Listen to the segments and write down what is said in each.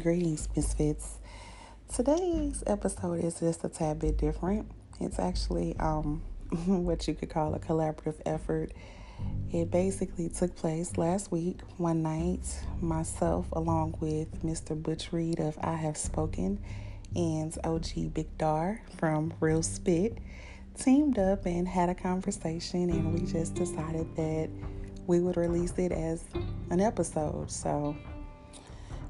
Greetings, Misfits. Today's episode is just a tad bit different. It's actually um, what you could call a collaborative effort. It basically took place last week, one night. Myself, along with Mr. Butch Reed of I Have Spoken and OG Big Dar from Real Spit, teamed up and had a conversation, and we just decided that we would release it as an episode. So,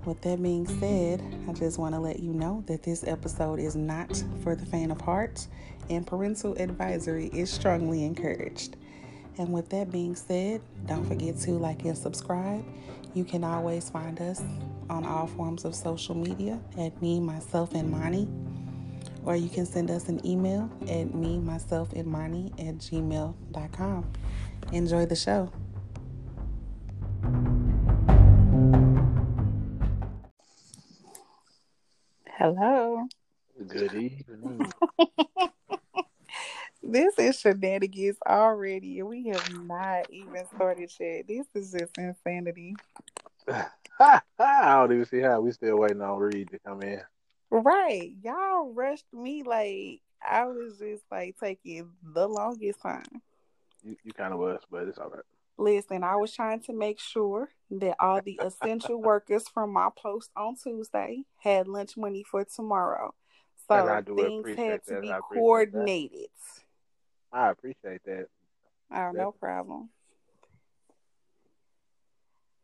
with that being said, I just want to let you know that this episode is not for the faint of heart, and parental advisory is strongly encouraged. And with that being said, don't forget to like and subscribe. You can always find us on all forms of social media at me, myself, and Moni. Or you can send us an email at me, myself, and Moni at gmail.com. Enjoy the show. Hello. Good evening. This is shenanigans already, and we have not even started yet. This is just insanity. I don't even see how we still waiting on Reed to come in. Right. Y'all rushed me like I was just like taking the longest time. You, you kind of was, but it's all right. Listen, I was trying to make sure that all the essential workers from my post on Tuesday had lunch money for tomorrow. So things had to that. be I appreciate that. coordinated. I appreciate that. Oh, no problem.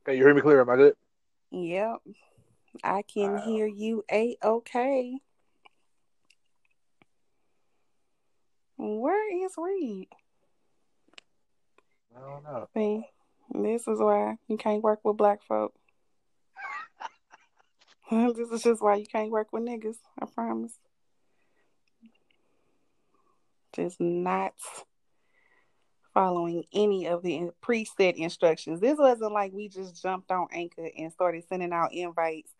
Can you hear me clear? Am I good? Yep. I can Wow. hear you a okay. Where is Reed? I don't know. See, this is why you can't work with black folk. this is just why you can't work with niggas. I promise. Just not following any of the preset instructions. This wasn't like we just jumped on Anchor and started sending out invites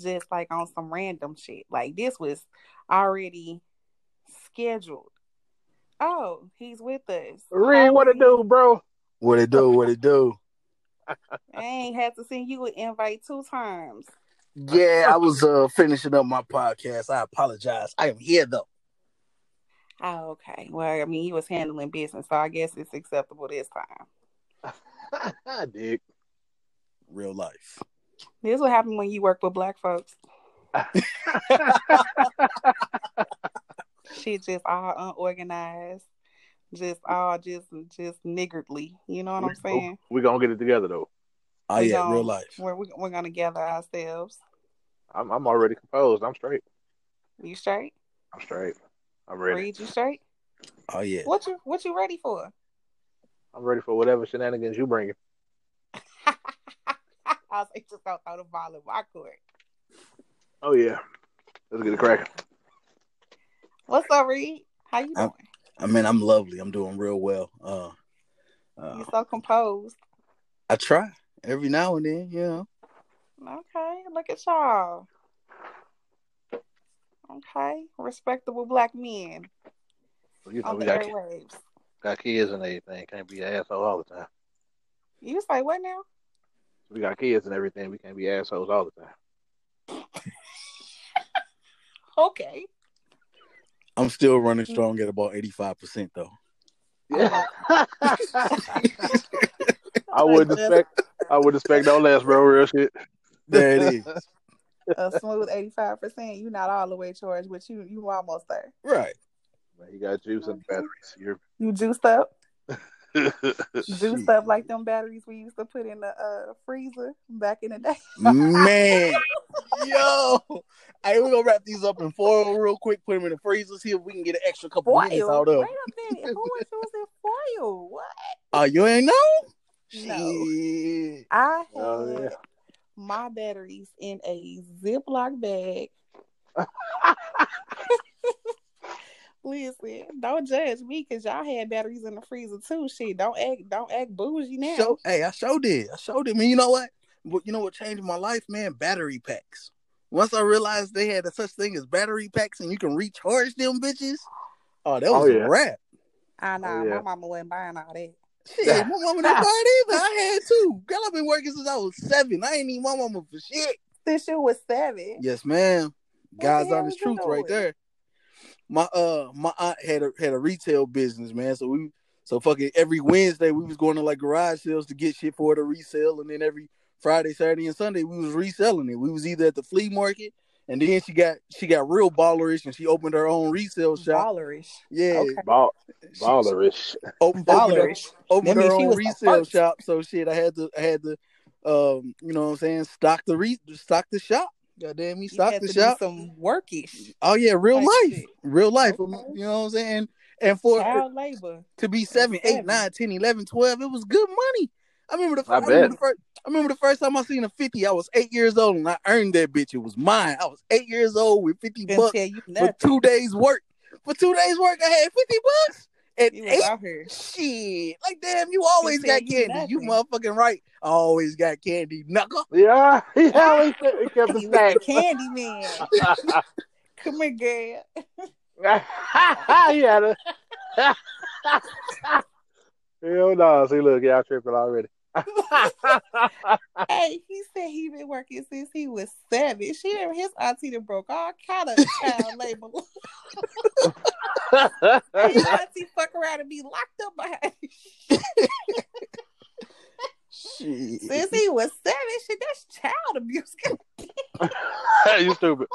just like on some random shit. Like this was already scheduled. Oh, he's with us. Reed, what it do, bro? What it do? What it do? I ain't had to send you an invite two times. Yeah, I was uh finishing up my podcast. I apologize. I am here though. Oh, okay. Well, I mean, he was handling business, so I guess it's acceptable this time. Dick. Real life. This is what happened when you work with black folks. Shit just all unorganized, just all just just niggardly. You know what I'm saying? We're gonna get it together though. Oh We yeah, gon- real life. We're we- we're gonna gather ourselves. I'm I'm already composed. I'm straight. You straight? I'm straight. I'm ready. Reed you straight? Oh yeah. What you what you ready for? I'm ready for whatever shenanigans you bring. I was like, just gonna throw the ball in my court. Oh yeah. Let's get it cracking. What's up, Reed? How you I'm- doing? I mean, I'm lovely. I'm doing real well. Uh, uh You're so composed. I try every now and then, you know. Okay, look at y'all. Okay, respectable black men You know on we the got airwaves. got kids and everything. Can't be an asshole all the time. You say what now? We got kids and everything. We can't be assholes all the time. Okay. I'm still running mm-hmm. strong at about 85% though. Yeah. I would expect I would expect no less, bro. Real shit. There it is. A smooth eighty-five percent. You're not all the way charged, but you you almost there. right. You got juice and batteries. You're You juiced up, Shit. stuff like them batteries we used to put in the uh, freezer back in the day. Man. Yo. Hey, we're gonna wrap these up in foil real quick, put them in the freezer, see if we can get an extra couple minutes Foil. out Wait a minute. Who was using foil? What? Oh, you ain't know? No. Shit. I had Oh, yeah. my batteries in a Ziploc bag. Listen, don't judge me because y'all had batteries in the freezer too. Shit, don't act, don't act bougie now. Show, hey, I showed did. I showed it. Man, you know what? What you know what changed my life, man? Battery packs. Once I realized they had a such thing as battery packs and you can recharge them bitches. Oh, that oh, was Oh, yeah. a wrap. I know Oh, yeah. my mama wasn't buying all that. Shit, my mama didn't buy it either. I had two. Girl, I've been working since I was seven. I ain't need my mama for shit. Since you was seven. Yes, ma'am. What God's the hell honest was you truth right there. My uh my aunt had a had a retail business, man. So we so fucking every Wednesday we was going to like garage sales to get shit for her to resell, and then every Friday, Saturday, and Sunday we was reselling it. We was either at the flea market, and then she got she got real ballerish, and she opened her own resale shop. Ballerish. Yeah, Okay. Ball, ballerish. opened, opened her, Ballerish. opened That her own resale shop. So shit, I had to I had to um you know what I'm saying stock the re stock the shop. Goddamn me, You stock the to shop. do some workish Oh yeah, real type life, shit. real life. Okay. You know what I'm saying? And for Child labor. to be seven, eight, seven. nine, 10, 11, 12, it was good money. I remember the I I, remember the first I remember the first time I seen a 50. I was eight years old and I earned that bitch. It was mine. I was eight years old with 50 Didn't bucks for two days work. For two days work, I had 50 bucks. At You was eight out here. shit. Like damn, you always got you candy. You motherfucking right. I always got candy. Knuckle. Yeah, he always kept, he kept the He stack. candy man. Come here, girl. he had a. Hell no. See, look, y'all tripping already. Hey, he said he been working since he was seven. She done- his auntie done broke all kind of child labor. his auntie fuck around and be locked up behind. Shit. Since he was seven, shit, that's child abuse. you stupid.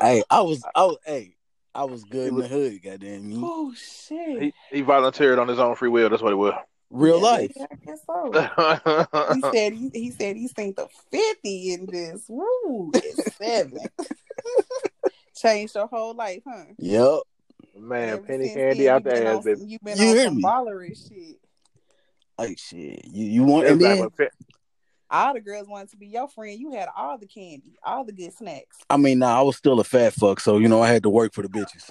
Hey, I was I was hey, I was good He in was- the hood, goddamn me. oh shit. He, he volunteered on his own free will. That's what it was. Real Yeah, life. yeah, I guess so. He said he, he said he seen the fifty in this. Woo, it's seven. Changed your whole life, huh? Yep. Ever penny candy then, out you been the ass, on baby. some- You been You on hear some me? ballery shit. Like shit. You you want and then what All the girls wanted to be your friend. You had all the candy, all the good snacks. I mean nah, I was still a fat fuck, so you know I had to work for the bitches.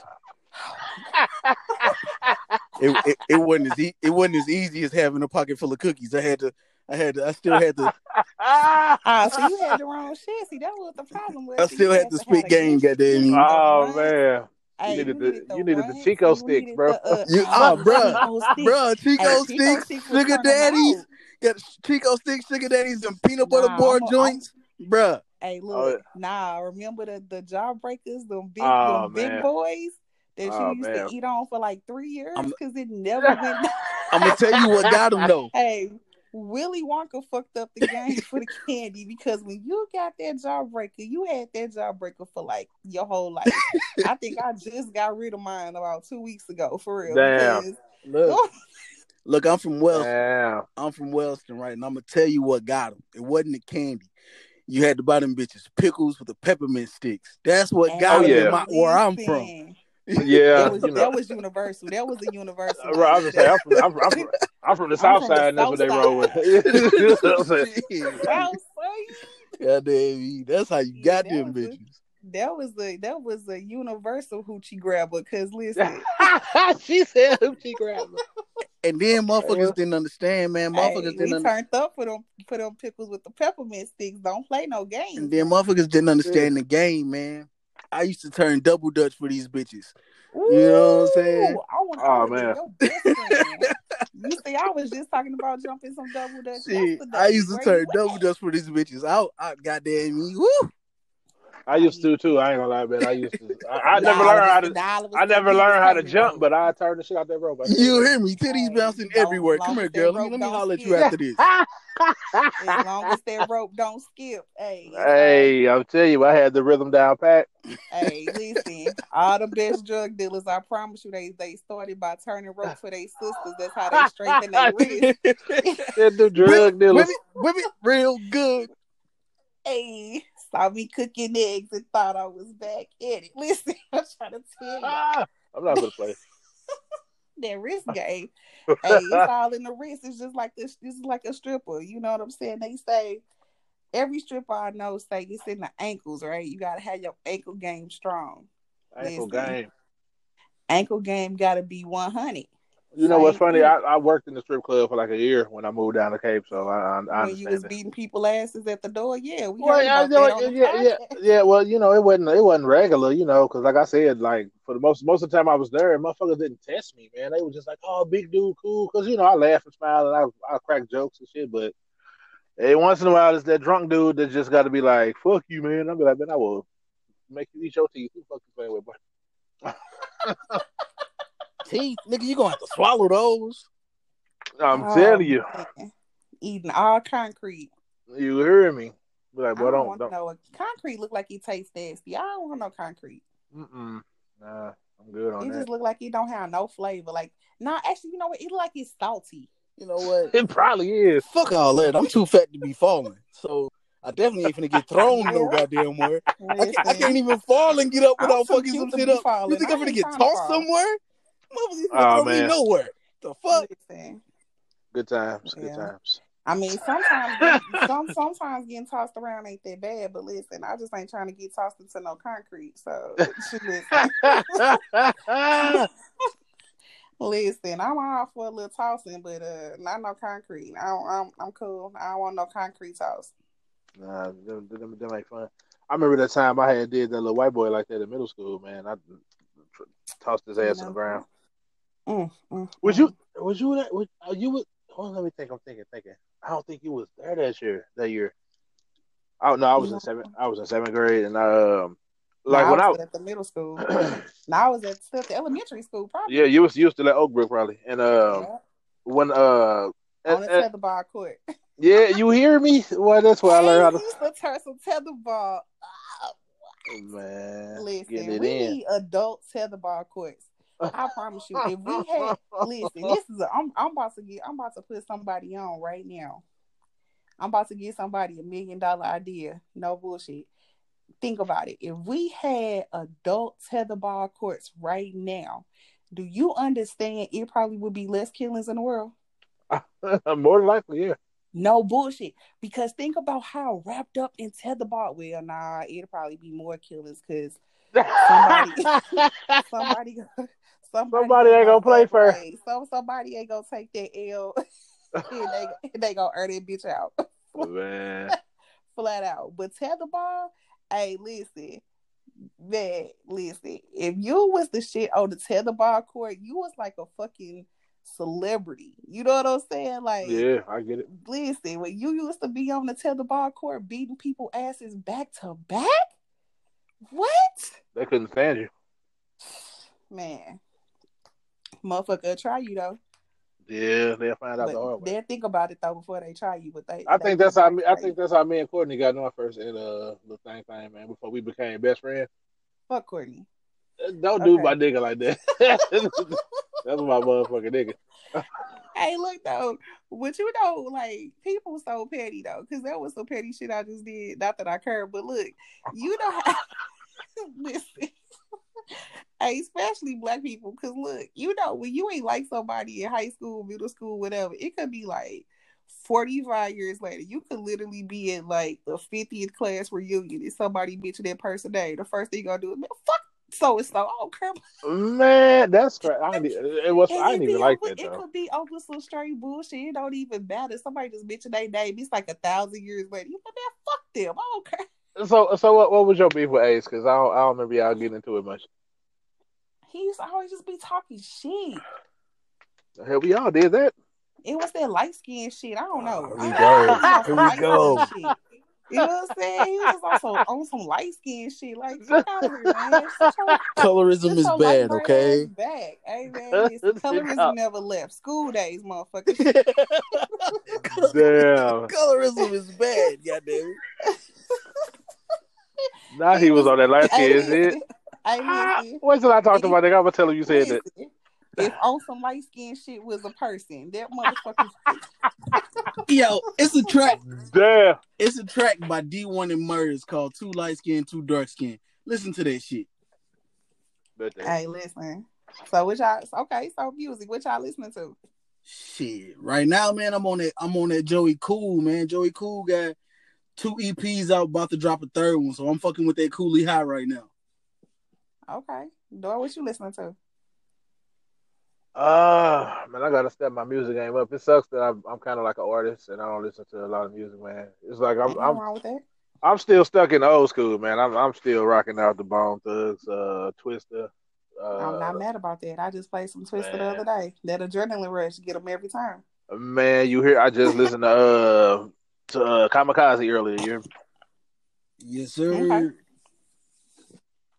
It it, it wasn't as e- it wasn't as easy as having a pocket full of cookies. I had to I had to I still had to Ah, so you had the wrong shit. See, that was the problem. Was I still you had to have spit a game, good goddamn shit, you. the oh man, Hey, needed the- needed you needed the Chick-O-Sticks, bro. the, uh, You- uh, ah, the bruh. Chick-O-Sticks. Chico Hey, Chick-O-Sticks, sticks sugar daddies, got Chick-O-Sticks, sugar daddies, and peanut butter Nah, bar I'm a- joints, bruh. Hey, Oh, look, nah, remember the the jawbreakers, them big, Oh, them big boys that Oh, you used man. to eat on for like three years because it never went. Down. I'm gonna tell you what got him though. hey, Willy Wonka fucked up the game for the candy because when you got that jawbreaker, you had that jawbreaker for like your whole life. I think I just got rid of mine about two weeks ago, for real. Damn. because- Look, look, I'm from Wellston. Damn. I'm from Wellston, right? And I'm gonna tell you what got him. It wasn't the candy. You had to buy them bitches pickles with the peppermint sticks. That's what got Oh, him yeah. in my, where I'm from. Listen, Yeah, that was you know. that was universal. That was a universal. Right, I was gonna say, I'm from, I'm, I'm, from, I'm from the I'm south from the side, and that's what they roll with. You know what I'm saying? Shit. South side. Goddamn, that's how you got Yeah, them that was bitches. That was a that was a universal hoochie grabber. Cause listen, she said hoochie grabber. And then motherfuckers Yeah. didn't understand, man. Motherfuckers hey, didn't we understand. turned up for them for them pickles with the peppermint sticks. Don't play no games. And then motherfuckers didn't understand the game, man. I used to turn double dutch for these bitches. You know what I'm saying? I Oh, man. your best friend. you see, I was just talking about jumping some double dutch. Shit. I used to turn you double dutch for these bitches. I, I goddamn me, woo. I used to too. I ain't gonna lie, man. I used to. I, I at? never learned how to. nah, I never learned how to jump, but I turned the shit out that rope. I You hear me? Titties Hey, bouncing long- everywhere. Come here, girl. Let me, let me holler at you after this. as long as that rope don't skip. Hey, Hey, I'm telling you, I had the rhythm down pat. Hey, listen, all the best drug dealers, I promise you, they they started by turning rope for their sisters. That's how they strengthen their wrist. Said the drug Whip dealers. it, whip it real good. Hey, saw me cooking eggs and thought I was back at it. Listen, I'm trying to tell you Ah, I'm not gonna play. that wrist game. hey, it's all in the wrist. It's just like this. This is like a stripper. You know what I'm saying? They say every stripper I know say it's in the ankles, right? You gotta have your ankle game strong. Ankle Listen. game. Ankle game gotta be 100. You know what's funny? I, I worked in the strip club for like a year when I moved down to Cape, so I, I, I you was that. beating people asses at the door. Yeah, we Well, yeah, about that on yeah, the yeah, yeah, yeah. Well, you know, it wasn't it wasn't regular, you know, because like I said, like for the most most of the time I was there, motherfuckers didn't test me, man. They were just like, "Oh, big dude, cool," because you know I laugh and smile and I I crack jokes and shit. But Hey, once in a while, it's that drunk dude that just got to be like, "Fuck you, man." I'll be like, "Man, I will make you eat your teeth." Who the fuck you playing with, boy? Teeth, nigga, you gonna have to swallow those. I'm Oh, telling you, man. Eating all concrete. you hear me? Be like, I don't, don't, want don't. to. Concrete look like it tastes nasty. I don't want no concrete. Mm-mm. Nah, I'm good on It that. just look like it don't have no flavor. Like, nah, actually, you know what? It look like it's salty. You know what? It probably is. Fuck all that. I'm too fat to be falling. So I definitely ain't finna get thrown no goddamn where. I can't, I can't even fall and get up I'm without fucking some shit up. falling. You think I I'm gonna get trying to tossed fall. somewhere? Motherfuckers Oh, gonna throw me man. nowhere. The fuck? Listen, Good times. Good Yeah. times. I mean, sometimes getting, some sometimes getting tossed around ain't that bad, but listen, I just ain't trying to get tossed into no concrete. So listen, listen, I'm all for a little tossing, but uh, not no concrete. I don't, I'm I'm cool. I don't want no concrete toss. nah, them, them, them ain't fun. I remember that time I had did that little white boy like that in middle school. Man, I tossed his ass on the ground. Mm, mm, Was mm. you? Was you that? Was, uh, you was? Hold on, let me think. I'm thinking, thinking. I don't think you was there that year. That year. Oh no, I was No. in seventh. I was in seventh grade, and um, No, like when I I, was at the middle school. No, I was at still the elementary school, probably. yeah, you was you was still at Oakbrook probably, and um, Yeah. when uh, on the tetherball court. yeah, you hear me? Well, that's where I learned how to. used to turn some tetherball. Man, Listen, we in. need adult tetherball courts. I promise you, if we had listen, this is a, I'm I'm about to get I'm about to put somebody on right now. I'm about to give somebody a million dollar idea. No bullshit. Think about it. If we had adult tetherball courts right now, do you understand it probably would be less killings in the world? More than likely, yeah. No bullshit. Because think about how wrapped up in tetherball. Well, nah, it'll probably be more killings because Somebody- somebody, somebody, Somebody ain't gonna play fair. So somebody ain't gonna take that L. and they they gonna earn that bitch out man, flat out. But tetherball, hey, listen, man, listen. If you was the shit on the tetherball court, you was like a fucking celebrity. You know what I'm saying? Like, yeah, I get it. listen, when you used to be on the tetherball court beating people asses back to back, what? They couldn't stand you. Man, motherfucker, try you though. Yeah, they'll find out the hard way. they'll think about it though before they try you. But they, I they think that's how me. I think that's how me and Courtney got on first in uh the thing thing man. Before we became best friends. Fuck Courtney. Don't do my nigga like that. that's my motherfucking nigga. Hey, look though, but you know, like people so petty though, because that was some petty shit I just did. Not that I care, but look, you know how. listen, hey, especially black people, because look, you know when you ain't like somebody in high school, middle school, whatever, it could be like. 45 years later, you could literally be in like the 50th class reunion and somebody mention that person name. The first thing you're gonna do is, man, fuck so and so. Oh, I don't Man, that's cra I didn't, it was. And I didn't be even like over, that it though. could be over some straight bullshit. It don't even matter. Somebody just mentioned their name. It's like a thousand years later. You like, man, fuck them. I don't care. So, so what? What was your beef with Ace? Because I don't, I don't remember y'all getting into it much. He used to always just be talking shit. Hell, we all did that. It was that light skin shit. I don't know. Here we go. Here we light go. Skin shit. You know what I'm saying? He was also on some light skin shit. Like, fuck out of here, man. Your, Colorism is bad, okay? ass Back. Hey, man, listen, colorism never left. School days, motherfucker. Damn. Colorism is bad, goddamn it. Now he was on that light Hey, skin shit. listen. Hey, Ah, listen. Wait till I talk to my nigga. I'm gonna tell him you said that. Listen, if on some light skin shit was a person, that motherfucker. Yo, it's a track. Damn. It's a track by D1 and Murders called Two Light Skin, Two Dark Skin. Listen to that shit. Bet that. hey, listen. So what y'all? Okay, so music. What y'all listening to? Shit. Right now, man, I'm on that I'm on that Joey Cool, man. Joey Cool got two EPs out, about to drop a third one. So I'm fucking with that Coolie High right now. Okay, Dora, what you listening to? Uh man, I gotta step my music game up. It sucks that I'm, I'm kind of like an artist and I don't listen to a lot of music, man. It's like I'm I'm wrong with that. I'm still stuck in the old school, man. I'm I'm still rocking out the Bone Thugs, uh, Twista. Uh, I'm not mad about that. I just played some Twista the other day. That adrenaline rush get them every time. Man, you hear? I just listened to uh to uh, Kamikaze earlier. You're Yes, sir. Okay.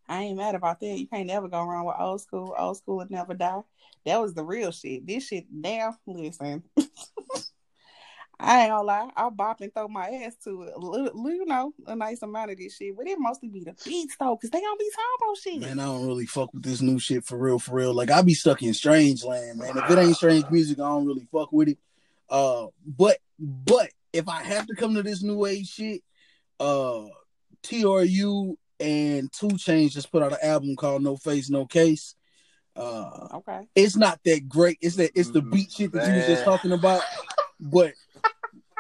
I ain't mad about that. You can't never go wrong with old school. Old school would never die. That was the real shit. This shit, damn, listen. I ain't gonna lie. I'll bop and throw my ass to it. You know, a nice amount of this shit. But it mostly be the beats though, because they gonna be talking about shit. Man, I don't really fuck with this new shit for real, for real. Like I be stuck in strange land, man. If it ain't strange music, I don't really fuck with it. Uh, but but if I have to come to this new age shit, uh, TRU and 2 Chainz just put out an album called No Face No Case. Uh, Okay. it's not that great. It's that it's the beat shit that you was just talking about, but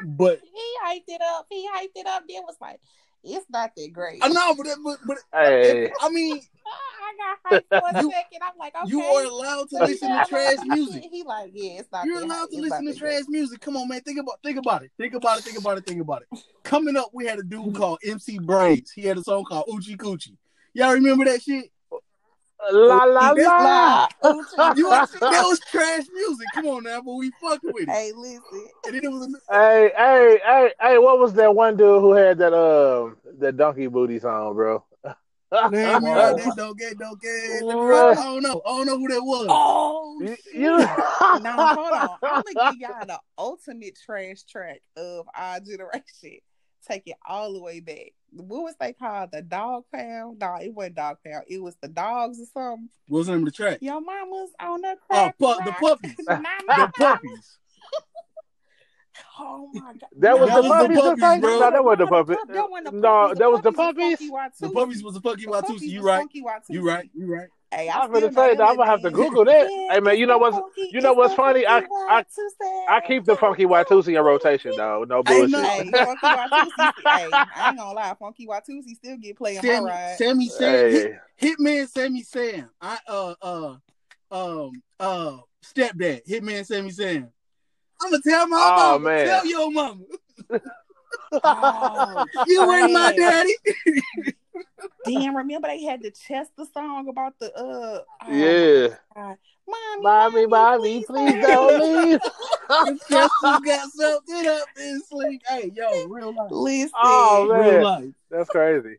but He hyped it up. He hyped it up. Then was like, it's not that great. I know, but but, but hey, I mean, I got hyped for a You- second. I'm like, okay. you are allowed to listen to trash music. He like, yeah, it's not. You're that allowed to listen to that great. trash music. Come on, man. Think about think about it. Think about it. Think about it. Think about it. Coming up, we had a dude mm-hmm. called MC Brains. He had a song called Oochie Coochie. Y'all remember that shit? La la It's la. You that was trash music. Come on now, but we fucked with it. Hey, listen. And then it was a, Hey, hey, hey, hey! What was that one dude who had that um that donkey booty song, bro? man, Whoa. man, they don't get don't get. I don't know. I don't know who that was. Oh, You- shit. you- now hold on. I'm gonna give y'all the ultimate trash track of our generation. Take it all the way back. What was they called? The dog pound? No, it wasn't dog pound. It was the dogs or something. What was the name of the track? Your mama's on the Oh, crack. pu- the puppies. The puppies. Oh my god. That was That the was the puppies, puppies, bro. No, that wasn't the puppet. That wasn't the No, puppies. that was the puppies puppies. was The Funky puppies was the Funky The Watusi. You right. Watusi. You right. You right. Hey, I I'm gonna say know that. I'm gonna have to. Google that. Hey man, you know what's you know what's funny? I I I keep the funky Watusi in rotation though. No Hey, bullshit. no. Hey, Funky Watusi. hey, I ain't gonna lie, Funky Watusi still get played on my Sammy, ride. Sammy Sam, Hey, Hit, Hitman Sammy Sam. I uh uh um uh stepdad. Hitman Sammy Sam. I'm gonna tell my Oh, mama. man. Tell your mama. Oh, You ain't my daddy. Damn, remember they had to test the song about the uh oh, yeah. God. Mommy, Mommy, mommy, please don't leave. The Chester's got something up in sleep. Hey, yo, real life. Listen, Oh, man. Real life. That's crazy.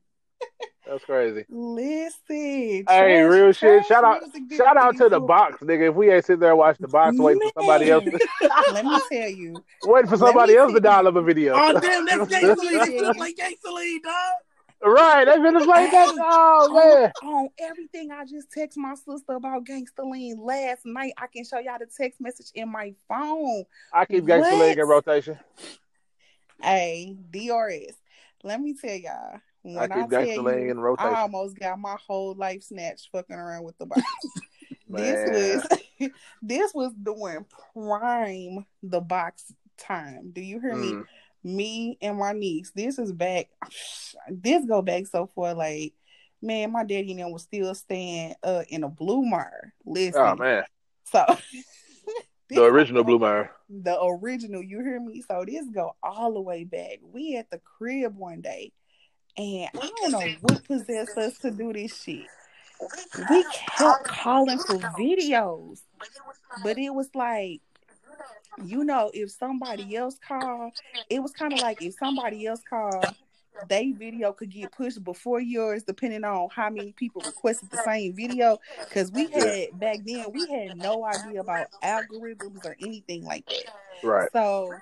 That's crazy. listen. Hey, Trash- real shit. Shout out, shout out to the box, nigga. If we ain't sit there and watch the box, waiting for somebody else, Man, Let me tell you, waiting for somebody else to dial up a video. Oh damn, that's Let Gangsta me Lean. They tell finna you. play Gangsta Lean, dog. Right? They finna play that. Oh man. on, on everything I just text my sister about Gangsta Lean last night. I can show y'all the text message in my phone. I keep Gangsta? Lean in rotation. Hey, DRS. Let me tell y'all. When I I, keep tell Gangsta Lean you, in rotation. I almost got my whole life snatched fucking around with the box. This was this was doing prime the box time. Do you hear me? Mm. Me and my niece. This is back. This go back so far. Like, man, my daddy and them was still staying uh in a Blue Mar. Listen, Oh man, so the original Blue Mire. the original. You hear me? So this go all the way back. We at the crib one day, and I don't know what possessed us to do this shit. We kept calling for videos, but it was like, you know, if somebody else called, it was kind of like if somebody else called, they video could get pushed before yours, depending on how many people requested the same video. Because we had back then, we had no idea about algorithms or anything like that. Right. So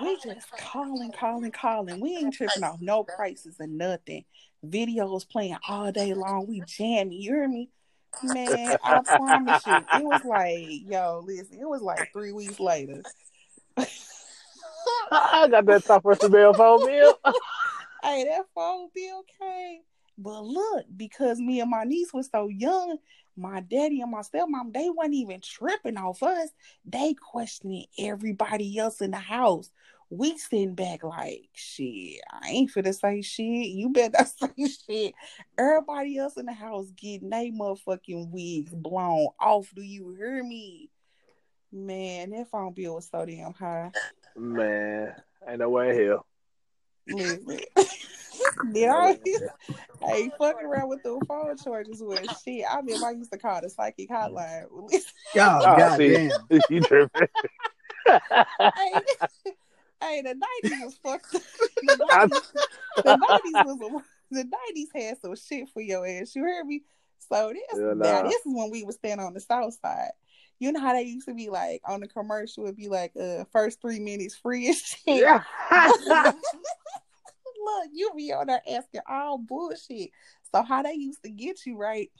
we just calling, calling, calling. We ain't tripping off no prices and nothing. Videos playing all day long. We jamming. You hear me? Man, I promise you. It was like, yo, listen, it was like three weeks later. I got that top first bill phone bill. hey, that phone bill came. But look, because me and my niece was so young, my daddy and my stepmom, they weren't even tripping off us. They questioning everybody else in the house. We sitting back like, shit, I ain't finna say shit. You better not say shit. Everybody else in the house getting they motherfucking wigs blown off. Do you hear me? Man, that phone bill was so damn high. Man, ain't no way in hell. Listen. Did I? Hey, fucking around with the phone charges with shit. I mean, I used to call the psychic hotline. God, Oh, God see. damn. you tripping? hey, the nineties was fucked. up. The nineties was the nineties had some shit for your ass. You hear me? So this Yeah, now this is when we was standing on the south side. You know how they used to be like on the commercial would be like uh first three minutes free and shit. Yeah. Look, you be on there asking all bullshit. So how they used to get you right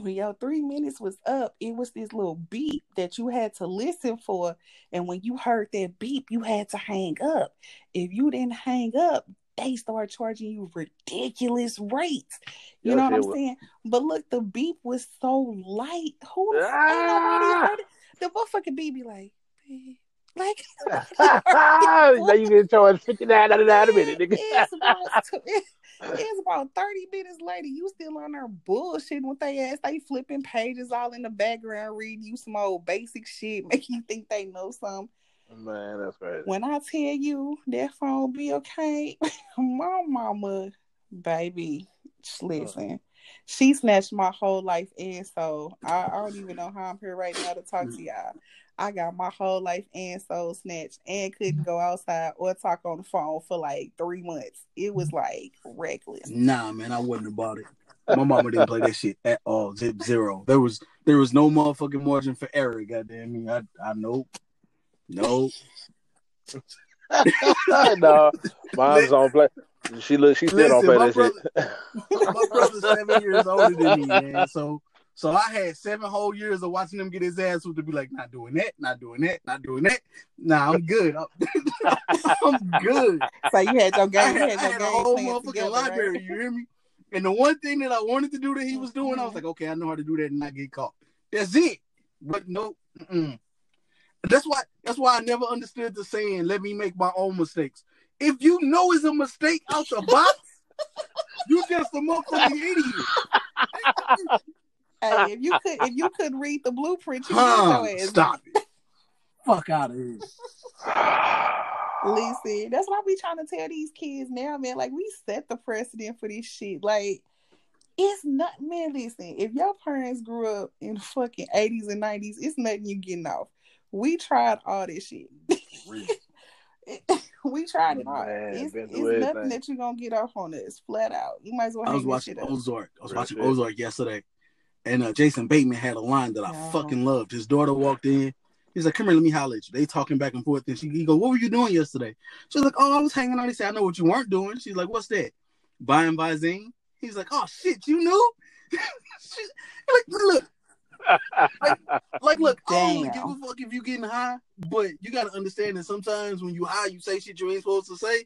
when your three minutes was up, it was this little beep that you had to listen for. And when you heard that beep, you had to hang up. If you didn't hang up, they start charging you ridiculous rates. You know what I'm was- saying? But look, the beep was so light. Who the Ah. ain't nobody heard it? The motherfucking beep be like, beep. like now you get charged fifty nine ninety nine a minute, nigga. it's about, it's about 30 minutes later. You still on there bullshitting with they ass. They flipping pages all in the background, reading you some old basic shit, making you think they know something. Man, that's crazy. When I tell you that phone bill came, my mama, baby, listen, she snatched my whole life in. So I, I don't even know how I'm here right now to talk to mm. y'all. I got my whole life and soul snatched and couldn't go outside or talk on the phone for like three months. It was like reckless. Nah, man, I wasn't about it. My mama didn't play that shit at all. Zip zero. There was there was no motherfucking margin for error. Goddamn me. I I know. No. no, mom's on play. She look. She still don't Listen, play my that shit. My brother's seven years older than me, man. So so I had seven whole years of watching him get his ass whooped to be like, not doing that, not doing that, not doing that. Nah, I'm good. I'm, I'm good. So you had your I game, you had, I your had a whole motherfucking together, library. right? You hear me? And the one thing that I wanted to do that he was mm-hmm. doing, I was like, okay, I know how to do that and not get caught. That's it. But no, mm-mm. that's why. That's why I never understood the saying, "Let me make my own mistakes." If you know it's a mistake out the box, you just a motherfucking idiot. Hey, if you could, if you could read the blueprint, you Huh, get your ass. stop it. Fuck out of here. Listen, that's why we trying to tell these kids now, man. Like we set the precedent for this shit. Like it's not, man. Listen, if your parents grew up in fucking eighties and nineties, it's nothing you getting off. We tried all this shit. we tried it all. Man, it's it's nothing everything. that you're gonna get off on this flat out. You might as well I hang was this watching shit up. Ozark. I was Real watching shit. Ozark yesterday, and uh, Jason Bateman had a line that I Yeah. fucking loved. His daughter walked in. He's like, "Come here, let me holler at you." They talking back and forth, and she he go, "What were you doing yesterday?" She's like, "Oh, I was hanging out." He said, "I know what you weren't doing." She's like, "What's that?" Buying Visine. He's like, "Oh shit, you knew?" She's like, "Look, like, look, I don't give a fuck if you getting high, but you got to understand that sometimes when you high, you say shit you ain't supposed to say.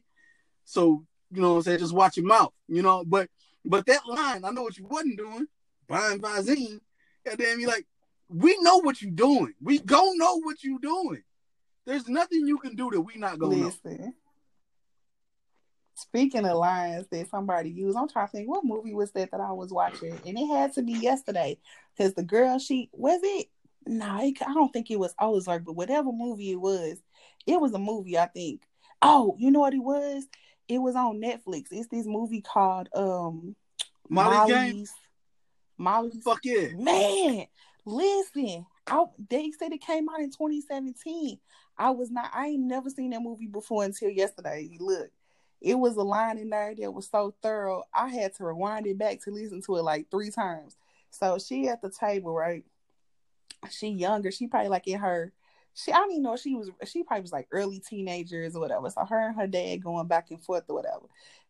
So you know what I'm saying? Just watch your mouth, you know. But but that line, I know what you wasn't doing, buying Visine. Goddamn, you like, we know what you're doing. We gon' know what you're doing. There's nothing you can do that we not gonna know. Listen. Speaking of lines that somebody used, I'm trying to think what movie was that that I was watching, and it had to be yesterday because the girl she was it. No, it, I don't think it was Ozark, but whatever movie it was, it was a movie. I think. Oh, you know what it was? It was on Netflix. It's this movie called um Molly's game, Molly's fuck yeah. Man, listen. I, they said it came out in 2017. I was not. I ain't never seen that movie before until yesterday. Look, it was a line in there that was so thorough. I had to rewind it back to listen to it like three times. So she at the table, right? She younger. She probably like in her. She I don't even know if she was. She probably was like early teenagers or whatever. So her and her dad going back and forth or whatever.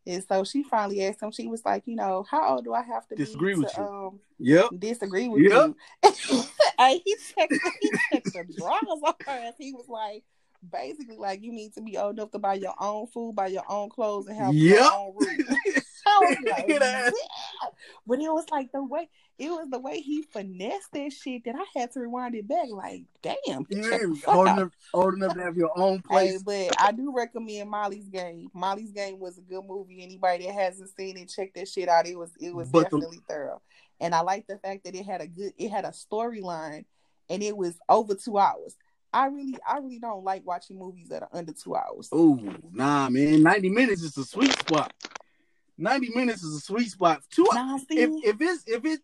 And so she finally asked him. She was like, you know, how old do I have to Disagree be with to you. um Yep. disagree with Yep. you. hey, he checked he checked the drawers on her and he was like basically like you need to be old enough to buy your own food, buy your own clothes, and have Yep. your own roof. I was like, Get ass. yeah. But it was like the way it was the way he finessed that shit that I had to rewind it back. Like, damn, he You checked hear the Old enough, to have your own Hey, place. but I do recommend Molly's Game. Molly's Game was a good movie. Anybody that hasn't seen it, check that shit out. It was it was But the- definitely thorough. And I like the fact that it had a good it had a storyline and it was over two hours. I really I really don't like watching movies that are under two hours. Oh, nah, man. 90 minutes is a sweet spot. 90 minutes is a sweet spot. Two Nah, if if it's if it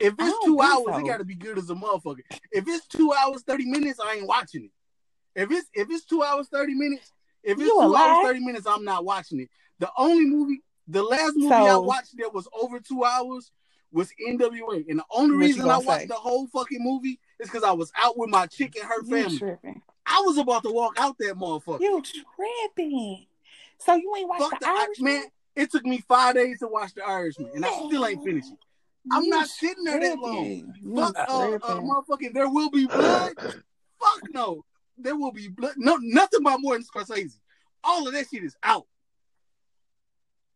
if it's two hours, so. it gotta be good as a motherfucker. If it's two hours, 30 minutes, I ain't watching it. If it's if it's two hours, 30 minutes, If it's You two hours thirty minutes, I'm not watching it. The only movie, the last movie I watched that was over two hours was NWA, and the only reason I watched say? the whole fucking movie is because I was out with my chick and her family. tripping? I was about to walk out that motherfucker. You tripping? So you ain't watched Fuck the the Irishman? man. It took me five days to watch the Irishman, and I still ain't finished it. I'm You not sitting there that long. You Fuck, uh, uh, motherfucking, there will be blood. Fuck no, there will be blood. No, nothing about Martin Scorsese. All of that shit is out.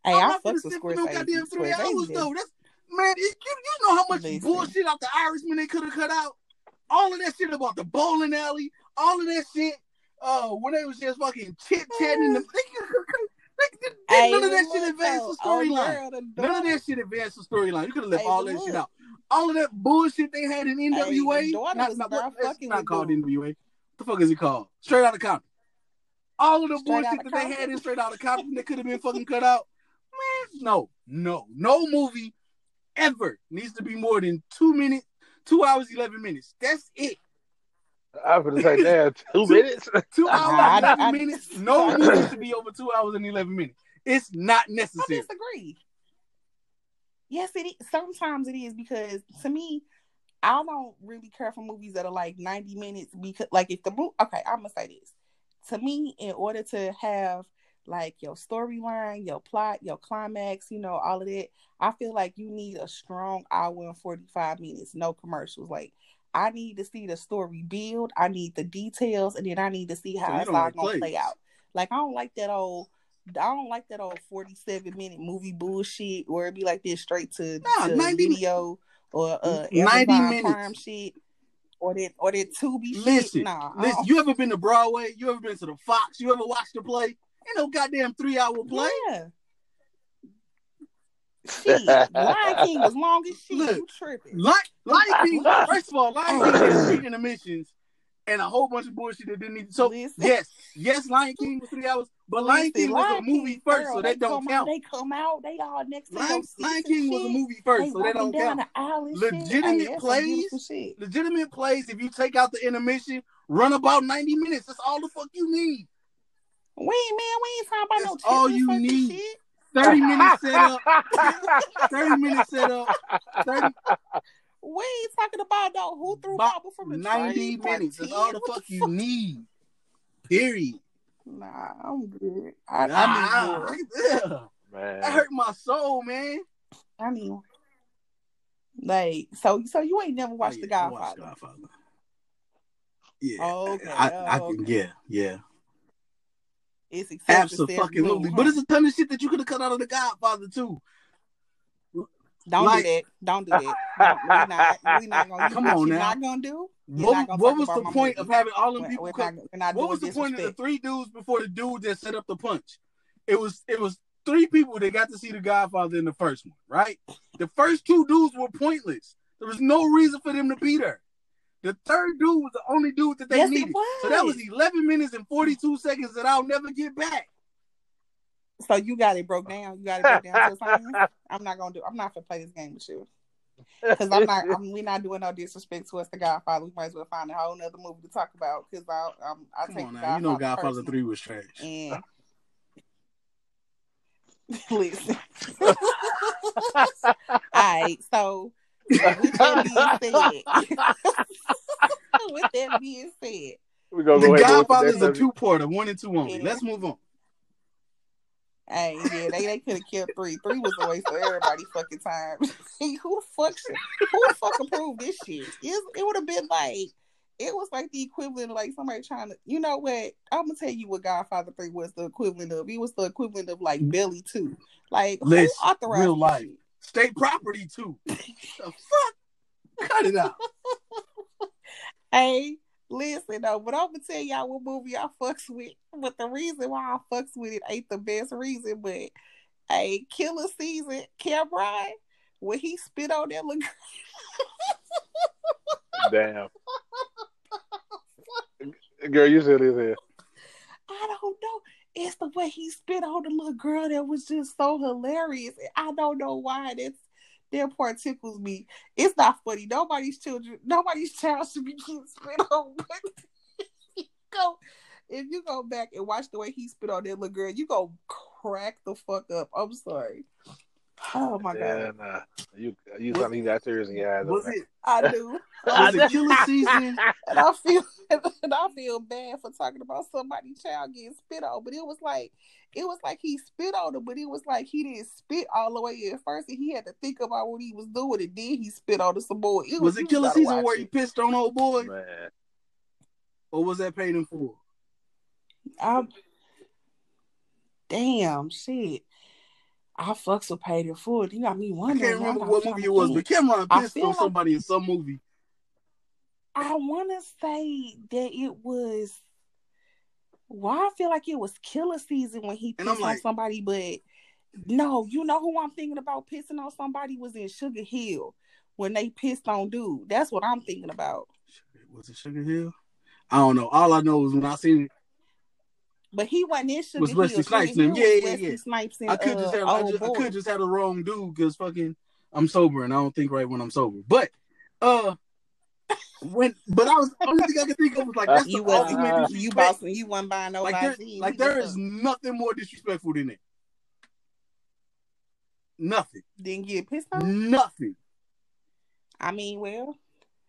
Hey, I'm I not gonna sit for no Scorsese. goddamn three hours though. That's man, it, you, you know how much Listen. bullshit out the Irishman they could have cut out. All of that shit about the bowling alley, all of that shit. Uh, when they was just fucking chit chatting, they, Hey, none of that shit advanced the oh, storyline. None of that shit advanced the storyline. You could have left all that shit out. All of that bullshit they had in NWA. daughter not, not, not what- fucking not called. NWA. What the fuck is it called? Straight out of Compton. All of the Straight bullshit that they had in Straight Out of Compton that could have been fucking cut out. Man, no, no, no movie ever needs to be more than two minutes, two hours, eleven minutes. That's it. I was gonna say, damn, two minutes. Two hours, I- eleven I- minutes. No movie should be over two hours and eleven minutes. It's not necessary. I disagree. Yes, it is. Sometimes it is because to me, I don't really care for movies that are like 90 minutes because like if the movie okay, I'm gonna say this. To me, in order to have like your storyline, your plot, your climax, you know, all of that, I feel like you need a strong hour and 45 minutes, no commercials. Like I need to see the story build, I need the details, and then I need to see how you it's all gonna plays. play out. Like I don't like that old I don't like that old 47 minute movie bullshit where it be like this straight to, Nah, to 90 video or uh 90 Amazon minutes. Prime shit or that or that Tubi Listen, shit. Nah, Listen, you ever been to Broadway? You ever been to the Fox? You ever watched a play? Ain't no goddamn three hour play. yeah. Shit, Lion King was long as shit. Look, you tripping? Lion, Lion King, first of all, Lion King had three intermissions and a whole bunch of bullshit that didn't need. So Listen. yes, yes, Lion King was three hours, but Lion King was a movie King, first, girl, so that don't count. Out, they come out, they all next to Lion, Lion King was a movie first, They so that don't count. shit. Legitimate that's plays, shit. legitimate plays. If you take out the intermission, run about ninety minutes. That's all the fuck you need. We ain't man, we ain't talking about no That's all you need. shit. Thirty minutes set up. Thirty minutes set up. Thirty We ain't talking about though who threw About Bible from the 90 tree. part minutes. That's all the What fuck you need. Period. Nah, I'm good. I, Nah, I need more. ugh. Man. that hurt my soul, man. I mean, like so. So you ain't never watched Oh, The yeah, I watched Godfather? Godfather. Yeah. Oh, okay. I, I Oh, can, okay. yeah, yeah. It's Absolutely. But it's a ton of shit that you could have cut out of the Godfather too. Don't like- do that. Don't do that. Don't, we not. We not gonna. Come on now. not gonna do? What, what was the point movie. of having all them people we're not, we're not What was the point of the three dudes before the dude that set up the punch? It was it was three people that got to see the Godfather in the first one, right? The first two dudes were pointless. There was no reason for them to be there. The third dude was the only dude that they Yes, needed. So that was was. 11 minutes and 42 seconds that I'll never get back. So you got it broke down. You got it broke down to science. I'm not gonna do. I'm not gonna play this game with you because I'm not. I'm, we're not doing no disrespect towards the Godfather. We might as well find a whole nother movie to talk about because I um I Come take on now. You know Godfather personal. 3 was trash. And listen. All right, so with that being said, with that being said, We're The go ahead and go with the Godfather's next a two-parter, one and two only. Yeah. Let's move on. hey, yeah, they, they could have killed three. Three was a waste of everybody fucking time. who the fuck should, who the fuck approved this shit? It, it would have been like it was like the equivalent of like somebody trying to you know what? I'm gonna tell you what Godfather 3 was the equivalent of. It was the equivalent of like Belly 2. Like Listen, who authorized real this life. shit? State property too. the fuck? Cut it out. Hey, listen though, but I'm gonna tell y'all what movie I fucks with. But the reason why I fucks with it ain't the best reason, but a Killa Season, Cam'ron, when he spit on that little Damn. Girl, you said this here. I don't know. It's the way he spit on the little girl that was just so hilarious. I don't know why that's that part tickles me. It's not funny. Nobody's children, nobody's child should be getting spit on. But go, if you go back and watch the way he spit on that little girl, you go crack the fuck up. I'm sorry. Oh my Yeah, god, nah. You you sound like you got tears in your eyes. Was over it I do, was it Killa Season? and I feel and I feel bad for talking about somebody's child getting spit on, but it was like it was like he spit on her, but it was like he didn't spit all the way at first, and he had to think about what he was doing, and then he spit on her some more. It Was you it Killa Season watch where he pissed on old boy, there. Man. or was that paid in full? I, damn shit. I fucks with paid in full. You got me I wondering. can't remember what movie it was, but Cam'ron I pissed on like- somebody in some movie. I want to say that it was. Why I feel like it was Killa Season when he pissed on somebody, but no, you know who I'm thinking about pissing on somebody was in Sugar Hill when they pissed on dude. That's what I'm thinking about. Was it Sugar Hill? I don't know. All I know is when I seen it, But he wasn't in Sugar Was Hill. Wesley Snipes Hill in? was Yeah, yeah, Wesley yeah. Snipes and I could just uh, have I, just, I could just have the wrong dude because fucking I'm sober and I don't think right when I'm sober. But uh, when but I was only thing I could think of was like that's You the wasn't ultimate you disrespect. bossing. You wasn't buying no Like there, like You there just is nothing more disrespectful than that. Nothing. didn't get pissed on. Nothing. I mean, well,